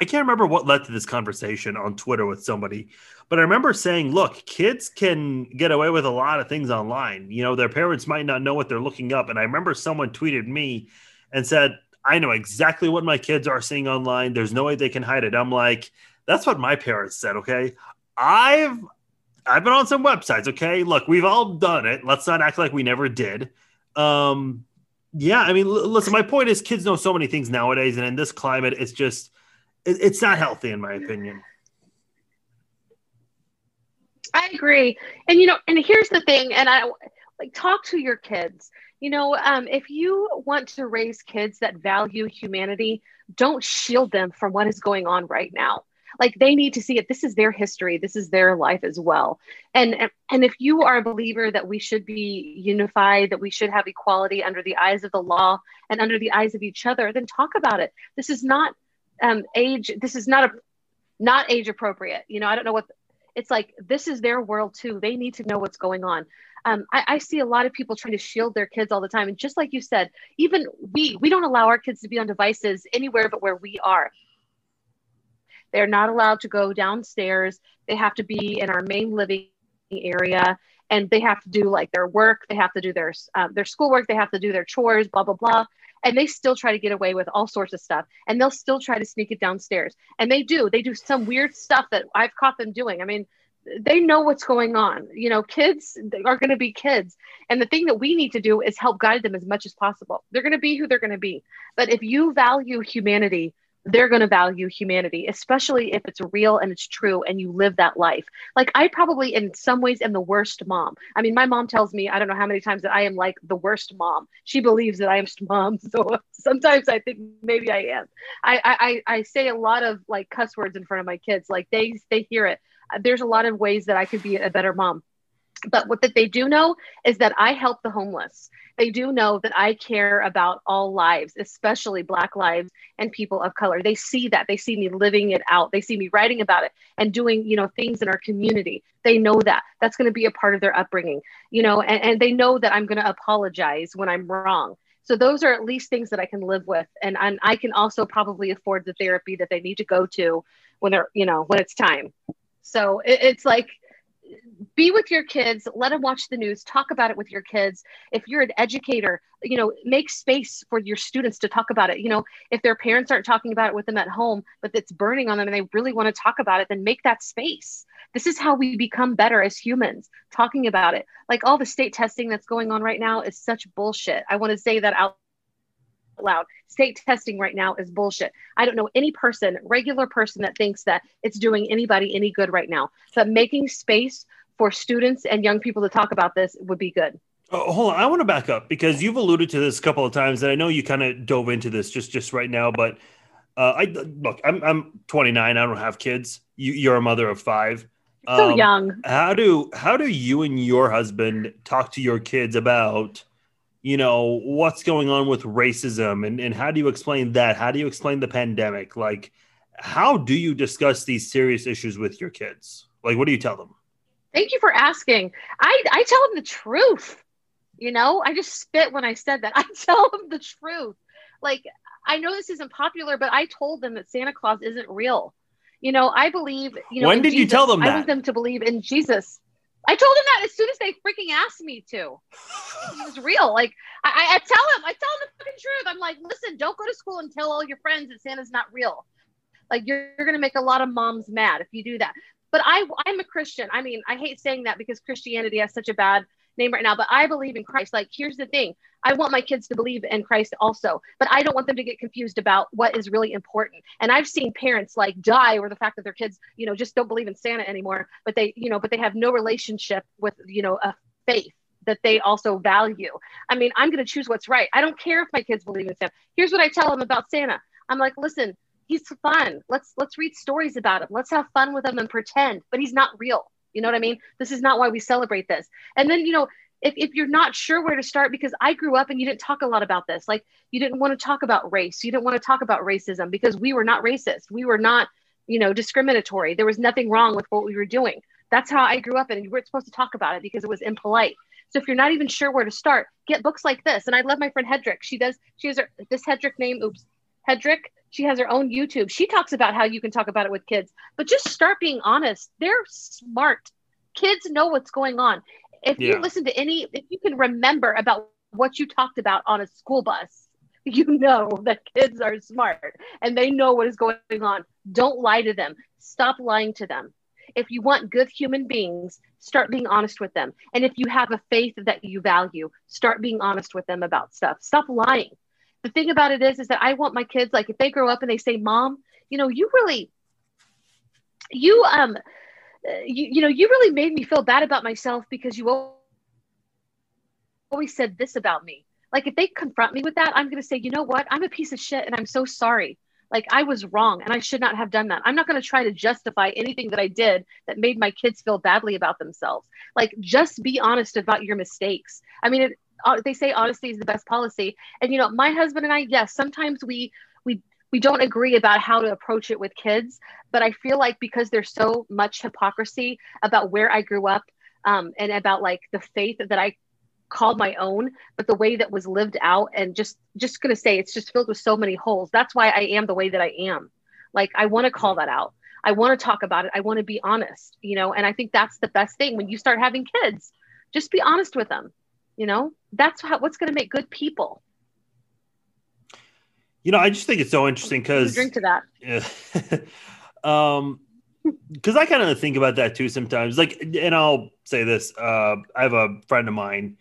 I can't remember what led to this conversation on Twitter with somebody, but I remember saying, look, kids can get away with a lot of things online. You know, their parents might not know what they're looking up. And I remember someone tweeted me and said, I know exactly what my kids are seeing online. There's no way they can hide it. I'm like, that's what my parents said. Okay. I've, I've been on some websites. Okay. Look, we've all done it. Let's not act like we never did. Um, yeah. I mean, l- listen, my point is kids know so many things nowadays. And in this climate, it's just, it, it's not healthy in my opinion. I agree. And you know, and here's the thing, and I like talk to your kids. You know, um, if you want to raise kids that value humanity, don't shield them from what is going on right now. Like they need to see it. This is their history. This is their life as well. And and if you are a believer that we should be unified, that we should have equality under the eyes of the law and under the eyes of each other, then talk about it. This is not um, age. This is not a not age appropriate. You know, I don't know what it's like. This is their world too. They need to know what's going on. Um, I, I, see a lot of people trying to shield their kids all the time, and just like you said, even we we don't allow our kids to be on devices anywhere but where we are. They're not allowed to go downstairs. They have to be in our main living area and they have to do like their work they have to do their um, their schoolwork they have to do their chores blah blah blah and they still try to get away with all sorts of stuff and they'll still try to sneak it downstairs. And they do. They do some weird stuff that i've caught them doing. I mean they know what's going on. You know kids are going to be kids. And the thing that we need to do is help guide them as much as possible. They're going to be who they're going to be. But if you value humanity they're going to value humanity, especially if it's real and it's true and you live that life. Like, I probably, in some ways, am the worst mom. I mean, my mom tells me, I don't know how many times that I am like the worst mom. She believes that I am mom. So sometimes I think maybe I am. I, I, I say a lot of like cuss words in front of my kids. Like, they, they hear it. There's a lot of ways that I could be a better mom. But what that they do know is that I help the homeless. They do know that I care about all lives, especially Black lives and people of color. They see that. They see me living it out. They see me writing about it and doing, you know, things in our community. They know that. That's going to be a part of their upbringing, you know, and, and they know that I'm going to apologize when I'm wrong. So those are at least things that I can live with. And, I can also probably afford the therapy that they need to go to when they're, you know, when it's time. So it, it's like, be with your kids let them watch the news talk about it with your kids. If you're an educator you know make space for your students to talk about it. You know if their parents aren't talking about it with them at home but it's burning on them and they really want to talk about it then make that space. This is how we become better as humans talking about it. Like all the state testing that's going on right now is such bullshit. I want to say that out loud. State testing right now is bullshit. I don't know any person, regular person, that thinks that it's doing anybody any good right now. But making space for students and young people to talk about this would be good. Oh, hold on, I want to back up because you've alluded to this a couple of times, and I know you kind of dove into this just just right now. But uh, I look, I'm I'm 29. I don't have kids. You, you're a mother of five. So um, young. How do how do you and your husband talk to your kids about you know what's going on with racism and, and how do you explain that? How do you explain the pandemic? Like how do you discuss these serious issues with your kids? Like what do you tell them? Thank you for asking. I i tell them the truth. You know i just spit when i said that. I tell them the truth. Like i know this isn't popular but i told them that santa claus isn't real. You know i believe you know when did Jesus. you tell them that? i want them to believe in jesus I told him that as soon as they freaking asked me to. It was real. Like I, I tell him, I tell him the fucking truth. I'm like, listen, don't go to school and tell all your friends that Santa's not real. Like you're, you're gonna make a lot of moms mad if you do that. But I I'm a Christian. I mean, I hate saying that because Christianity has such a bad name right now, but I believe in Christ. Like, here's the thing I want my kids to believe in Christ also, but I don't want them to get confused about what is really important. And I've seen parents like die over the fact that their kids, you know, just don't believe in Santa anymore, but they, you know, but they have no relationship with, you know, a faith that they also value. I mean, I'm going to choose what's right. I don't care if my kids believe in Santa. Here's what I tell them about Santa. I'm like, listen, he's fun. Let's let's read stories about him. Let's have fun with him and pretend, but he's not real. You know what I mean? This is not why we celebrate this. And then, you know, if, if you're not sure where to start because i grew up and you didn't talk a lot about this. Like you didn't want to talk about race. You didn't want to talk about racism because we were not racist. We were not you know discriminatory. There was nothing wrong with what we were doing. That's how i grew up and you weren't supposed to talk about it because it was impolite. So if you're not even sure where to start get books like this. And i love my friend hedrick. She does she has her this hedrick name oops hedrick she has her own youtube. She talks about how you can talk about it with kids. But just start being honest. They're smart. Kids know what's going on. If yeah. you listen to any if you can remember about what you talked about on a school bus you know that kids are smart and they know what is going on. Don't lie to them. Stop lying to them. If you want good human beings start being honest with them. And if you have a faith that you value start being honest with them about stuff. Stop lying the thing about it is is that i want my kids like if they grow up and they say mom you know you really you um you, you know, you really made me feel bad about myself because you always said this about me. Like if they confront me with that, I'm going to say, you know what? I'm a piece of shit and I'm so sorry. Like I was wrong and I should not have done that. I'm not going to try to justify anything that I did that made my kids feel badly about themselves. Like just be honest about your mistakes. I mean, it, they say honesty is the best policy. And you know, my husband and I, yes, sometimes we we we don't agree about how to approach it with kids but i feel like because there's so much hypocrisy about where i grew up um, and about like the faith that i called my own but the way that was lived out and just just gonna say it's just filled with so many holes. That's why i am the way that i am. Like i want to call that out. I want to talk about it. I want to be honest you know and i think that's the best thing when you start having kids. Just be honest with them you know that's how, what's going to make good people you know, I just think it's so interesting because drink to that. Yeah. um, because I kind of think about that too sometimes. Like, and I'll say this: uh, I have a friend of mine,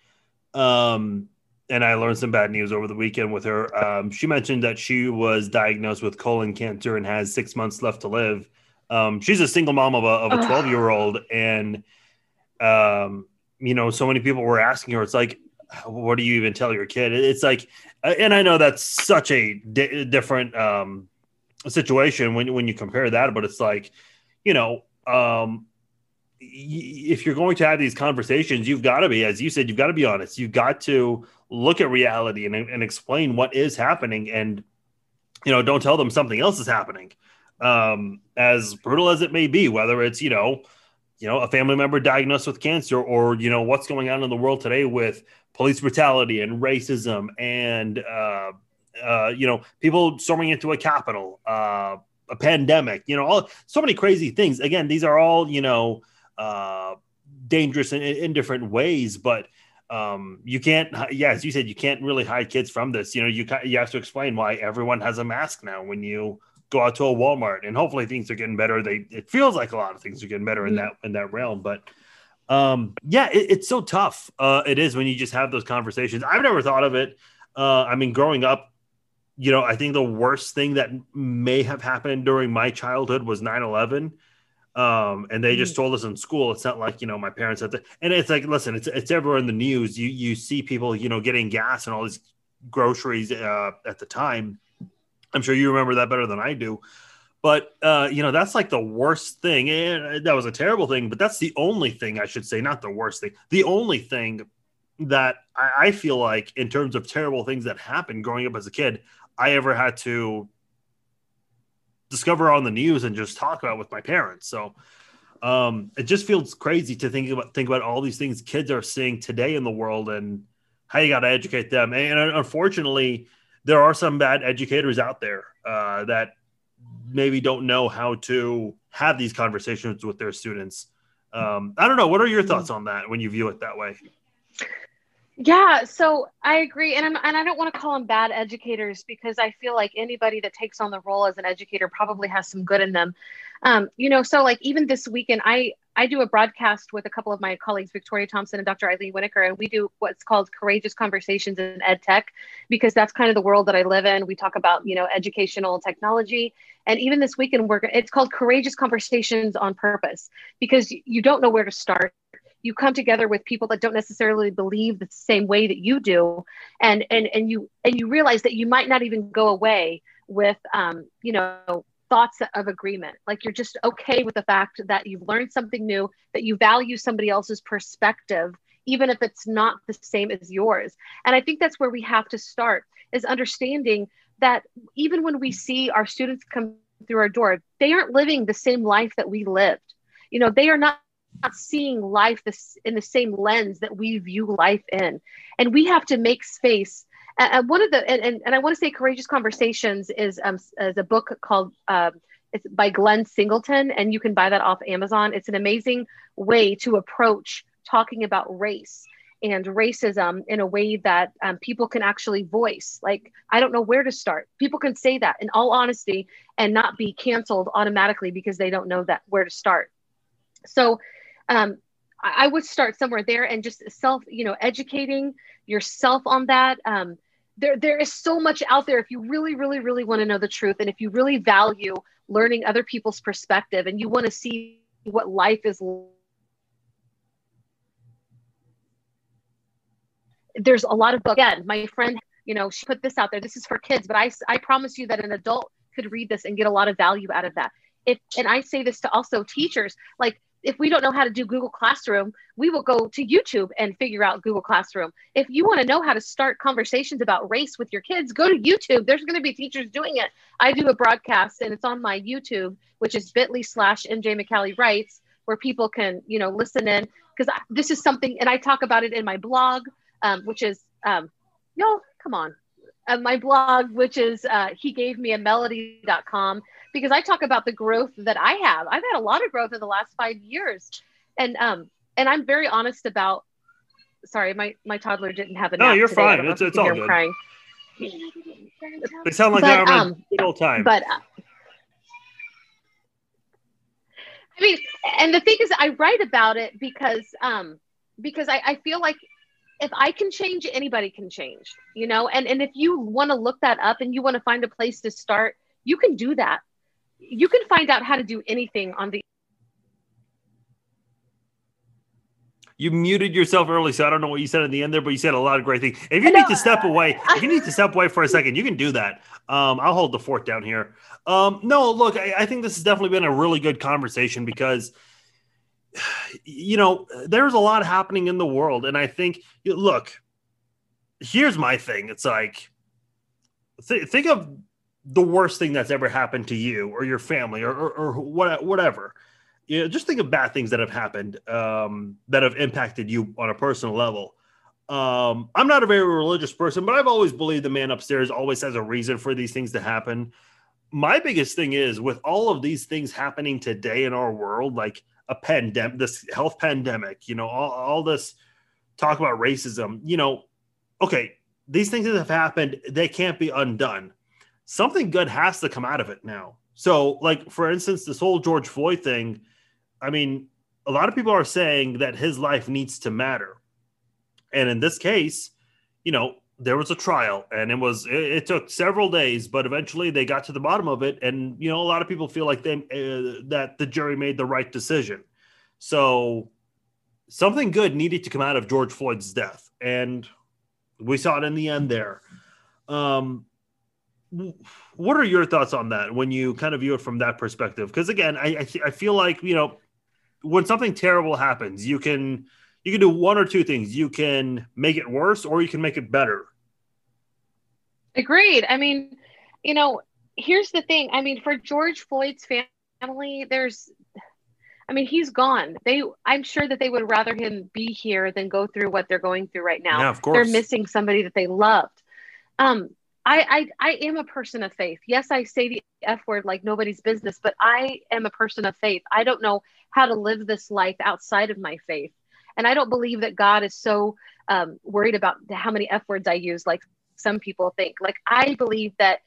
um, and I learned some bad news over the weekend with her. Um, she mentioned that she was diagnosed with colon cancer and has six months left to live. Um, she's a single mom of a of a twelve year old, and um, you know, so many people were asking her. It's like, what do you even tell your kid? It's like, uh, and I know that's such a di- different um, situation when when you compare that, but it's like, you know, um, if you're going to have these conversations, you've got to be, as you said, you've got to be honest. You've got to look at reality and, and explain what is happening, and you know, don't tell them something else is happening. Um, as brutal as it may be, whether it's you know, you know, a family member diagnosed with cancer, or you know, what's going on in the world today with police brutality and racism and uh, uh, you know people storming into a capitol uh, a pandemic you know all so many crazy things. Again these are all you know uh, dangerous in, in different ways but um, you can't yeah as you said you can't really hide kids from this. You know you you have to explain why everyone has a mask now when you go out to a walmart and hopefully things are getting better they it feels like a lot of things are getting better in that in that realm but um, yeah, it, it's so tough. Uh, it is when you just have those conversations. I've never thought of it. Uh, I mean, growing up, you know, I think the worst thing that may have happened during my childhood was 9 11. Um, and they just mm. told us in school. It's not like you know my parents had to, and it's like, listen, it's it's everywhere in the news. You you see people, you know, getting gas and all these groceries uh, at the time. I'm sure you remember that better than I do. But uh, you know, that's like the worst thing. And that was a terrible thing, but that's the only thing I should say, not the worst thing. The only thing that I, I feel like, in terms of terrible things that happened growing up as a kid, I ever had to discover on the news and just talk about with my parents. So um, it just feels crazy to think about think about all these things kids are seeing today in the world and how you got to educate them. And unfortunately, there are some bad educators out there uh, that maybe don't know how to have these conversations with their students. Um, I don't know. What are your thoughts on that when you view it that way? Yeah, so I agree, and I'm, and I don't want to call them bad educators because I feel like anybody that takes on the role as an educator probably has some good in them. Um, you know, so like even this weekend, I I do a broadcast with a couple of my colleagues, Victoria Thompson and Dr. Eileen Winokur, and we do what's called courageous conversations in ed tech because that's kind of the world that I live in. We talk about you know educational technology, and even this weekend, we're it's called courageous conversations on purpose because you don't know where to start you come together with people that don't necessarily believe the same way that you do and and and you and you realize that you might not even go away with um, you know thoughts of agreement like you're just okay with the fact that you've learned something new that you value somebody else's perspective even if it's not the same as yours. And I think that's where we have to start is understanding that even when we see our students come through our door, they aren't living the same life that we lived. You know, they are not not seeing life this in the same lens that we view life in and we have to make space and one of the and, and, and i want to say courageous conversations is um is a book called um it's by glenn singleton and you can buy that off amazon it's an amazing way to approach talking about race and racism in a way that um, people can actually voice. Like, I don't know where to start. People can say that in all honesty and not be canceled automatically because they don't know that where to start. So, um, I, I would start somewhere there and just self, you know, educating yourself on that. Um, there, there is so much out there if you really, really, really want to know the truth, and if you really value learning other people's perspective, and you want to see what life is there's a lot of books. Again, my friend, you know, she put this out there. This is for kids, but I, I promise you that an adult could read this and get a lot of value out of that. If, and I say this to also teachers, like if we don't know how to do Google Classroom, we will go to YouTube and figure out Google Classroom. If you want to know how to start conversations about race with your kids, go to YouTube. There's going to be teachers doing it. I do a broadcast and it's on my YouTube, which is bit.ly slash MJ McCallie Writes, where people can, you know, listen in because this is something, and I talk about it in my blog um, which is um, yo, come on, uh, my blog, which is uh, he gave me a melody.com because I talk about the growth that I have. I've had a lot of growth in the last five years, and um, and I'm very honest about. Sorry, my my toddler didn't have a. No, you're today. fine. It's it's all good. Crying. They sound like but, they're having um, a good old time. But uh, I mean, and the thing is, I write about it because um because I, I feel like if I can change, anybody can change, you know? And, and if you want to look that up and you want to find a place to start, you can do that. You can find out how to do anything on the. You muted yourself early, so I don't know what you said at the end there, but you said a lot of great things. If you need to step away, if you need to step away for a second, you can do that. Um, I'll hold the fort down here. Um, no, look, I, I think this has definitely been a really good conversation because – you know, there's a lot happening in the world. And I think, look, here's my thing. It's like, th- think of the worst thing that's ever happened to you or your family or, or, or what, whatever. You know, just think of bad things that have happened um, that have impacted you on a personal level. Um, I'm not a very religious person, but I've always believed the man upstairs always has a reason for these things to happen. My biggest thing is with all of these things happening today in our world, like a pandemic, this health pandemic, you know, all, all this talk about racism, you know, okay, these things that have happened, they can't be undone. Something good has to come out of it now. So, like, for instance, this whole George Floyd thing, I mean, a lot of people are saying that his life needs to matter. And in this case, you know, there was a trial and it was it, it, took several days but eventually they got to the bottom of it and you know a lot of people feel like they uh, that the jury made the right decision. So something good needed to come out of george floyd's death and we saw it in the end there. Um what are your thoughts on that when you kind of view it from that perspective? Because again I, I i feel like you know when something terrible happens you can you can do one or two things. You can make it worse or you can make it better. Agreed. I mean, you know, here's the thing. I mean, for George Floyd's family, there's I mean, he's gone. They I'm sure that they would rather him be here than go through what they're going through right now. Yeah, of course. They're missing somebody that they loved. Um, I, I I am a person of faith. Yes, I say the F word like nobody's business, but I am a person of faith. I don't know how to live this life outside of my faith. And I don't believe that God is so um, worried about how many F words I use, like some people think. Like, I believe that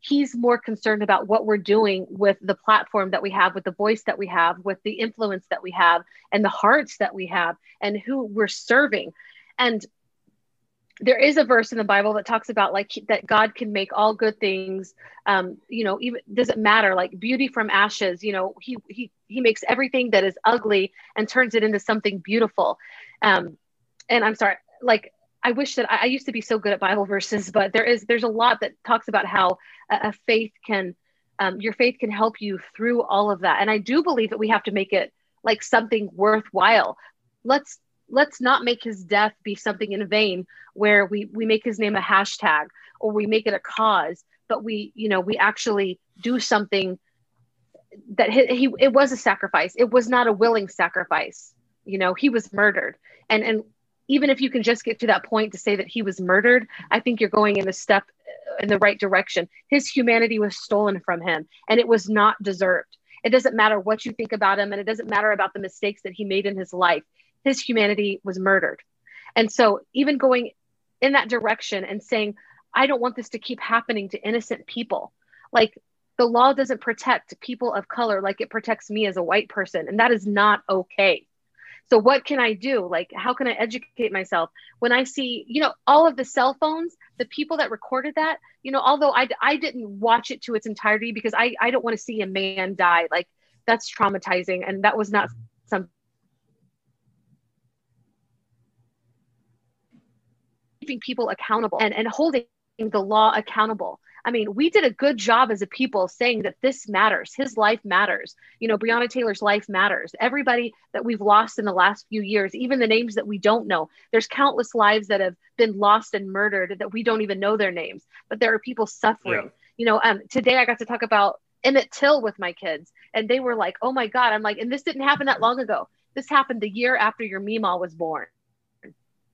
He's more concerned about what we're doing with the platform that we have, with the voice that we have, with the influence that we have, and the hearts that we have, and who we're serving. And there is a verse in the Bible that talks about like that God can make all good things. Um, you know, even doesn't matter like beauty from ashes. You know, he he he makes everything that is ugly and turns it into something beautiful. Um, and I'm sorry, like I wish that I, used to be so good at Bible verses, but there is there's a lot that talks about how a, a faith can um, your faith can help you through all of that. And I do believe that we have to make it like something worthwhile. Let's let's not make his death be something in vain where we we make his name a hashtag or we make it a cause but we you know we actually do something that he, he it was a sacrifice. It was not a willing sacrifice. You know he was murdered. And and even if you can just get to that point to say that he was murdered i think you're going in a step uh, in the right direction. His humanity was stolen from him and it was not deserved. It doesn't matter what you think about him and it doesn't matter about the mistakes that he made in his life his humanity was murdered. And so even going in that direction and saying i don't want this to keep happening to innocent people. Like the law doesn't protect people of color like it protects me as a white person and that is not okay. So what can i do? Like how can i educate myself? When i see you know all of the cell phones the people that recorded that you know although i, I didn't watch it to its entirety because i i don't want to see a man die. Like that's traumatizing and that was not mm-hmm some keeping people accountable and, and holding the law accountable I mean, we did a good job as a people saying that this matters. His life matters. You know, Breonna Taylor's life matters. Everybody that we've lost in the last few years, even the names that we don't know, there's countless lives that have been lost and murdered that we don't even know their names, but there are people suffering. Yeah. You know, um, today I got to talk about Emmett Till with my kids, and they were like, oh my God. I'm like, and this didn't happen that long ago. This happened the year after your Mima was born,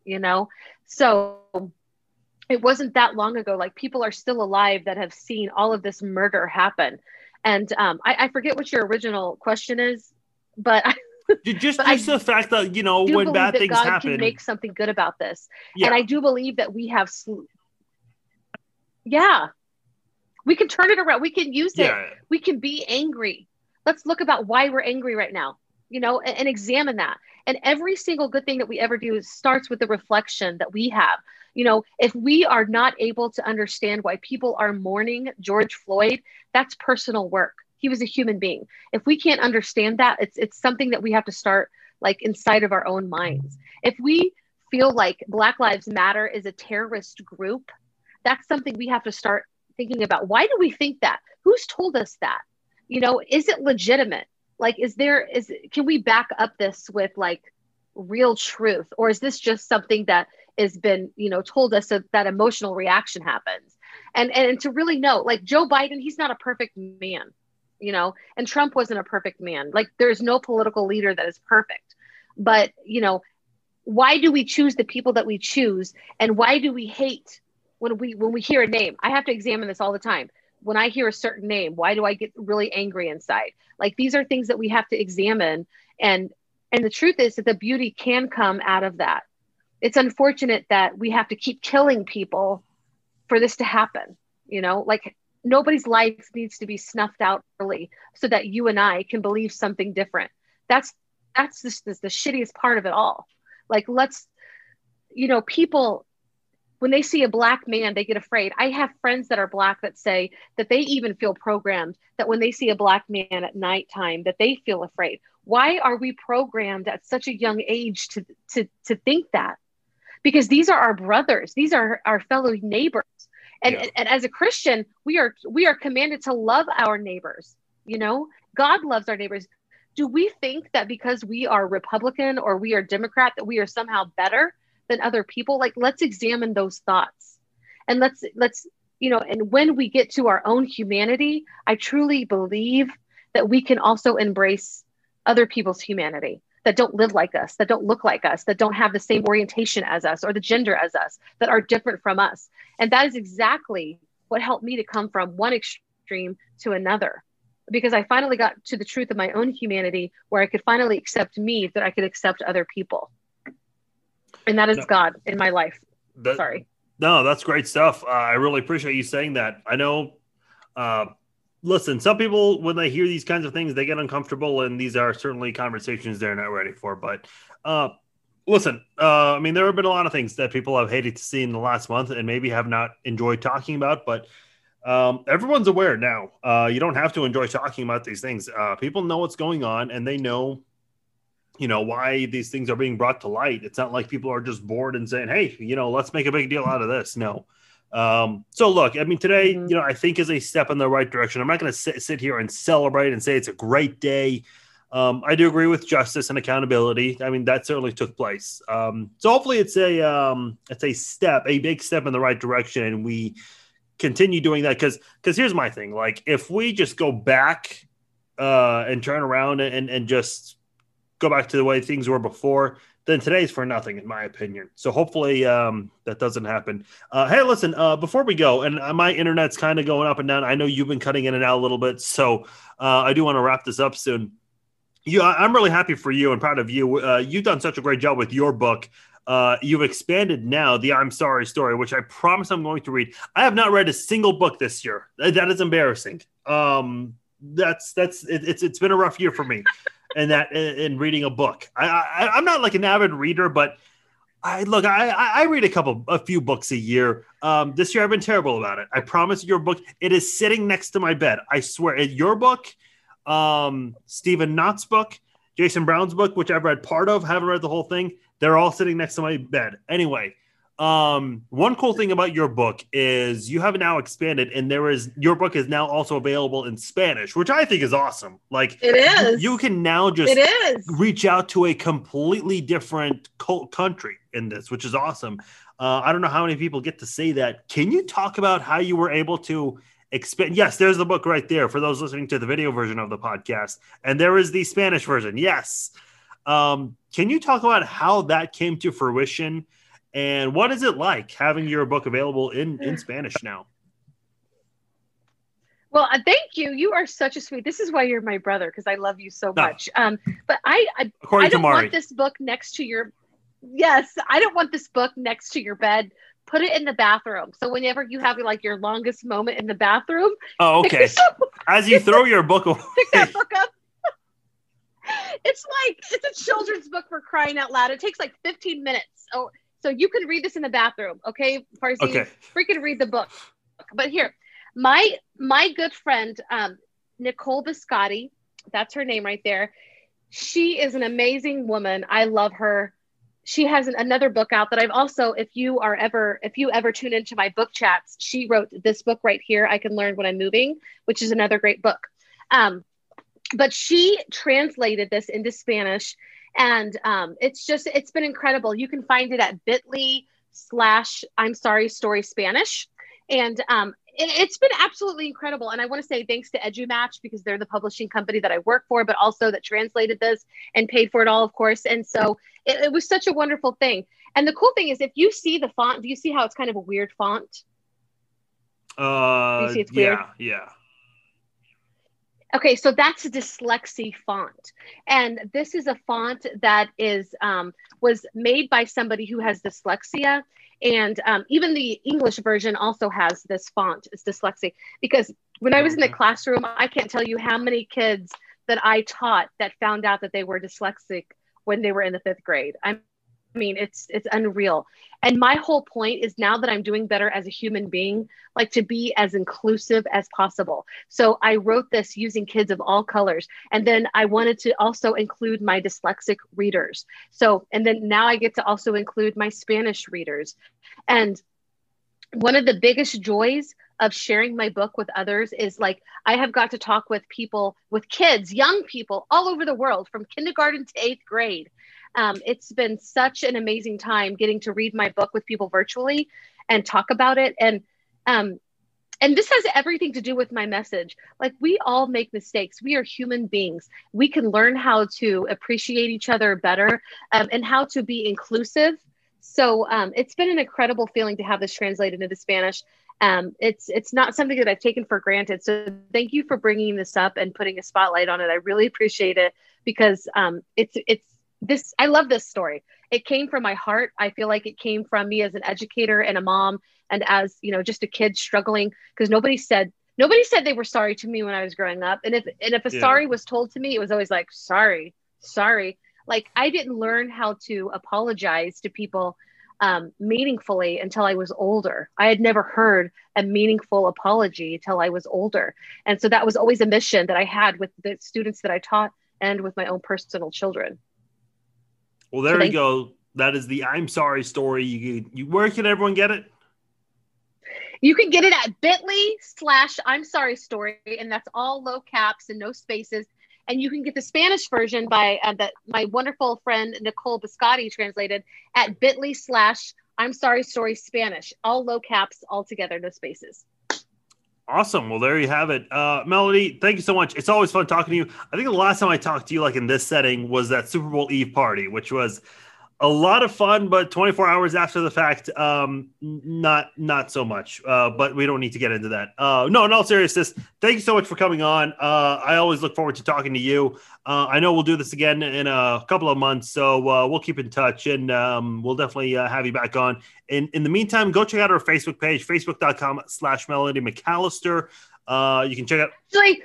you know? So, it wasn't that long ago. Like people are still alive that have seen all of this murder happen. And um, I, I forget what your original question is, but I, just just I the fact that you know when bad things God happen, can make something good about this. Yeah. And I do believe that we have, sl- yeah, we can turn it around. We can use it. Yeah. We can be angry. Let's look about why we're angry right now. You know, and, and examine that. And every single good thing that we ever do starts with the reflection that we have you know, if we are not able to understand why people are mourning George Floyd, that's personal work. He was a human being. If we can't understand that, it's it's something that we have to start like inside of our own minds. If we feel like Black Lives Matter is a terrorist group, that's something we have to start thinking about. Why do we think that? Who's told us that? You know, is it legitimate? Like, is there, is, can we back up this with like real truth? Or is this just something that has been you know told us that that emotional reaction happens? And and to really know like joe biden he's not a perfect man you know and trump wasn't a perfect man. Like there's no political leader that is perfect. But you know why do we choose the people that we choose? And why do we hate when we when we hear a name? I have to examine this all the time when i hear a certain name why do i get really angry inside? Like these are things that we have to examine. And and the truth is that the beauty can come out of that. It's unfortunate that we have to keep killing people for this to happen you know? Like nobody's life needs to be snuffed out early so that you and i can believe something different. That's that's just the, the shittiest part of it all. Like let's you know people when they see a black man they get afraid. I have friends that are black that say that they even feel programmed that when they see a black man at nighttime that they feel afraid. Why are we programmed at such a young age to to to think that? Because these are our brothers. These are our fellow neighbors. And, yeah. and as a christian we are we are commanded to love our neighbors you know? God loves our neighbors. Do we think that because we are republican or we are democrat that we are somehow better than other people like let's examine those thoughts and let's let's you know and when we get to our own humanity i truly believe that we can also embrace other people's humanity that don't live like us, that don't look like us, that don't have the same orientation as us or the gender as us, that are different from us. And that is exactly what helped me to come from one extreme to another. Because I finally got to the truth of my own humanity where I could finally accept me, that I could accept other people. And that is no, God in my life. That, Sorry. No, that's great stuff. Uh, I really appreciate you saying that. I know uh, listen, some people when they hear these kinds of things, they get uncomfortable, and these are certainly conversations they're not ready for. But uh, listen, uh, I mean, there have been a lot of things that people have hated to see in the last month, and maybe have not enjoyed talking about, but. Um, everyone's aware now. Uh, you don't have to enjoy talking about these things. Uh, people know what's going on, and they know, you know, why these things are being brought to light. It's not like people are just bored and saying, "Hey, you know, let's make a big deal out of this." No, um, so look, I mean, today, mm-hmm. you know, I think is a step in the right direction. I'm not going to sit, sit here and celebrate and say it's a great day. um, I do agree with justice and accountability. I mean, that certainly took place. Um, so hopefully, it's a um, it's a step, a big step in the right direction, and we continue doing that. Because because here's my thing: like if we just go back uh, and turn around and and just go back to the way things were before, then today's for nothing, in my opinion. So hopefully um, that doesn't happen. Uh, hey, listen, uh, before we go, and uh, my internet's kind of going up and down. I know you've been cutting in and out a little bit, so uh, I do want to wrap this up soon. You, I'm really happy for you and proud of you. Uh, you've done such a great job with your book. Uh, you've expanded now the I'm Sorry story, which I promise I'm going to read. I have not read a single book this year. That is embarrassing. Um, that's that's it, it's it's been a rough year for me and that in reading a book. I, I am not like an avid reader, but I look I I read a couple a few books a year. Um, this year I've been terrible about it. I promise your book. It is sitting next to my bed. I swear. It your book, um, Stephen Knott's book, Jason Brown's book, which I've read part of, haven't read the whole thing. They're all sitting next to my bed. Anyway, um, one cool thing about your book is you have now expanded, and there is your book is now also available in Spanish, which I think is awesome. Like it is, you, can now just it is reach out to a completely different country in this, which is awesome. Uh, I don't know how many people get to say that. Can you talk about how you were able to expand? Yes, there's the book right there for those listening to the video version of the podcast, and there is the Spanish version. Yes. Um, can you talk about how that came to fruition? And what is it like having your book available in, in Spanish now? Well, uh, thank you. You are such a sweet. This is why you're my brother because I love you so much. Um, but I, I, I don't want this book next to your. Yes, I don't want this book next to your bed. Put it in the bathroom. So whenever you have like your longest moment in the bathroom. Oh, okay. As you throw your book away. Pick that book up. It's like it's a children's book for crying out loud. It takes like 15 minutes. Oh, so you can read this in the bathroom, okay? Farzi, okay. freaking read the book. But here, my my good friend um, Nicole Biscotti, that's her name right there. She is an amazing woman. I love her. She has an, another book out that I've also, if you are ever, if you ever tune into my book chats, she wrote this book right here. I can learn when I'm moving, which is another great book. Um, but she translated this into Spanish and um, it's just it's been incredible. You can find it at bit.ly slash i'm sorry story spanish. And um, it, has been absolutely incredible. And i want to say thanks to edumatch because they're the publishing company that i work for but also that translated this and paid for it all of course. And so it, it was such a wonderful thing. And the cool thing is if you see the font do you see how it's kind of a weird font? Uh, do you see it's weird? yeah yeah Okay, so that's a dyslexia font, and this is a font that is um, was made by somebody who has dyslexia, and um, even the English version also has this font. It's dyslexia because when I was in the classroom, I can't tell you how many kids that I taught that found out that they were dyslexic when they were in the fifth grade. I'm I mean, it's it's unreal. And my whole point is now that I'm doing better as a human being, like to be as inclusive as possible. So I wrote this using kids of all colors. And then I wanted to also include my dyslexic readers. So, and then now I get to also include my Spanish readers. And one of the biggest joys of sharing my book with others is like I have got to talk with people, with kids, young people all over the world from kindergarten to eighth grade um, it's been such an amazing time getting to read my book with people virtually and talk about it. And um, and this has everything to do with my message. Like we all make mistakes. We are human beings. We can learn how to appreciate each other better um, and how to be inclusive. So um, it's been an incredible feeling to have this translated into Spanish. Um, it's it's not something that I've taken for granted. So thank you for bringing this up and putting a spotlight on it. I really appreciate it because um, it's it's this i love this story it came from my heart i feel like it came from me as an educator and a mom and as you know just a kid struggling because nobody said nobody said they were sorry to me when i was growing up and if and if a yeah. sorry was told to me it was always like sorry sorry like i didn't learn how to apologize to people um, meaningfully until I was older. I had never heard a meaningful apology until I was older. And so that was always a mission that I had with the students that I taught and with my own personal children. Well, there so you go. That is the I'm sorry story. You, you where can everyone get it? You can get it at bit.ly slash I'm sorry story, and that's all low caps and no spaces. and you can get the Spanish version by uh, that my wonderful friend Nicole Biscotti translated at Bitly slash I'm sorry story Spanish, all low caps, all together, no spaces. Awesome. Well, there you have it. Uh, Melody, thank you so much. It's always fun talking to you. I think the last time I talked to you, like in this setting, was that Super Bowl Eve party, which was a lot of fun, but 24 hours after the fact, um, not not so much. Uh, but we don't need to get into that. Uh, no, in all seriousness, thank you so much for coming on. Uh, I always look forward to talking to you. Uh, I know we'll do this again in a couple of months, so uh, we'll keep in touch and um, we'll definitely uh, have you back on. In in the meantime, go check out our Facebook page, facebook.com/slash Melody McAllister. you can check out. Actually,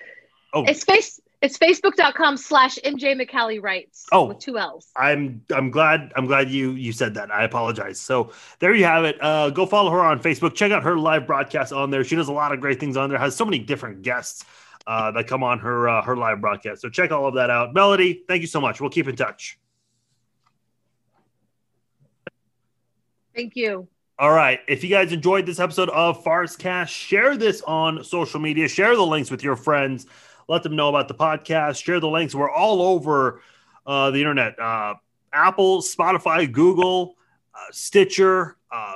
oh, it's face it's facebook.com slash MJ McCallie writes. Oh, with two L's. I'm I'm glad I'm glad you you said that. I apologize. So there you have it. Uh, go follow her on Facebook. Check out her live broadcast on there. She does a lot of great things on there. Has so many different guests uh, that come on her uh, her live broadcast. So check all of that out. Melody, thank you so much. We'll keep in touch. Thank you. All right. If you guys enjoyed this episode of Cast, share this on social media. Share the links with your friends let them know about the podcast, share the links. We're all over uh, the internet uh, Apple, Spotify, Google, uh, Stitcher, uh,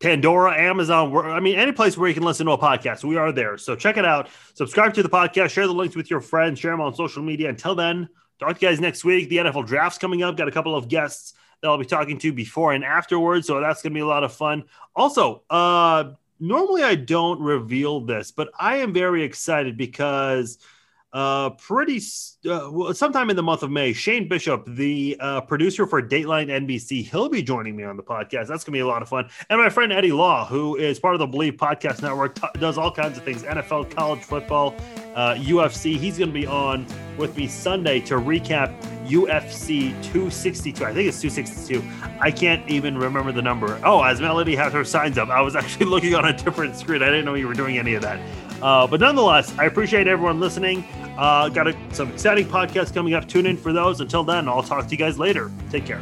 Pandora, Amazon. I mean, any place where you can listen to a podcast, we are there. So check it out. Subscribe to the podcast, share the links with your friends, share them on social media. Until then, talk to you guys next week. The NFL draft's coming up. Got a couple of guests that I'll be talking to before and afterwards. So that's going to be a lot of fun. Also, uh, normally I don't reveal this, but I am very excited because uh, pretty uh, sometime in the month of May, Shane Bishop, the uh, producer for Dateline NBC, he'll be joining me on the podcast. That's gonna be a lot of fun. And my friend Eddie Law, who is part of the Believe Podcast Network, t- does all kinds of things: NFL, college football, UFC. Uh, He's gonna be on with me Sunday to recap UFC 262. I think it's 262. I can't even remember the number. Oh, as Melody has her signs up, I was actually looking on a different screen. I didn't know you were doing any of that. Uh, but nonetheless, I appreciate everyone listening. Uh, got a, some exciting podcasts coming up. Tune in for those. Until then, I'll talk to you guys later. Take care.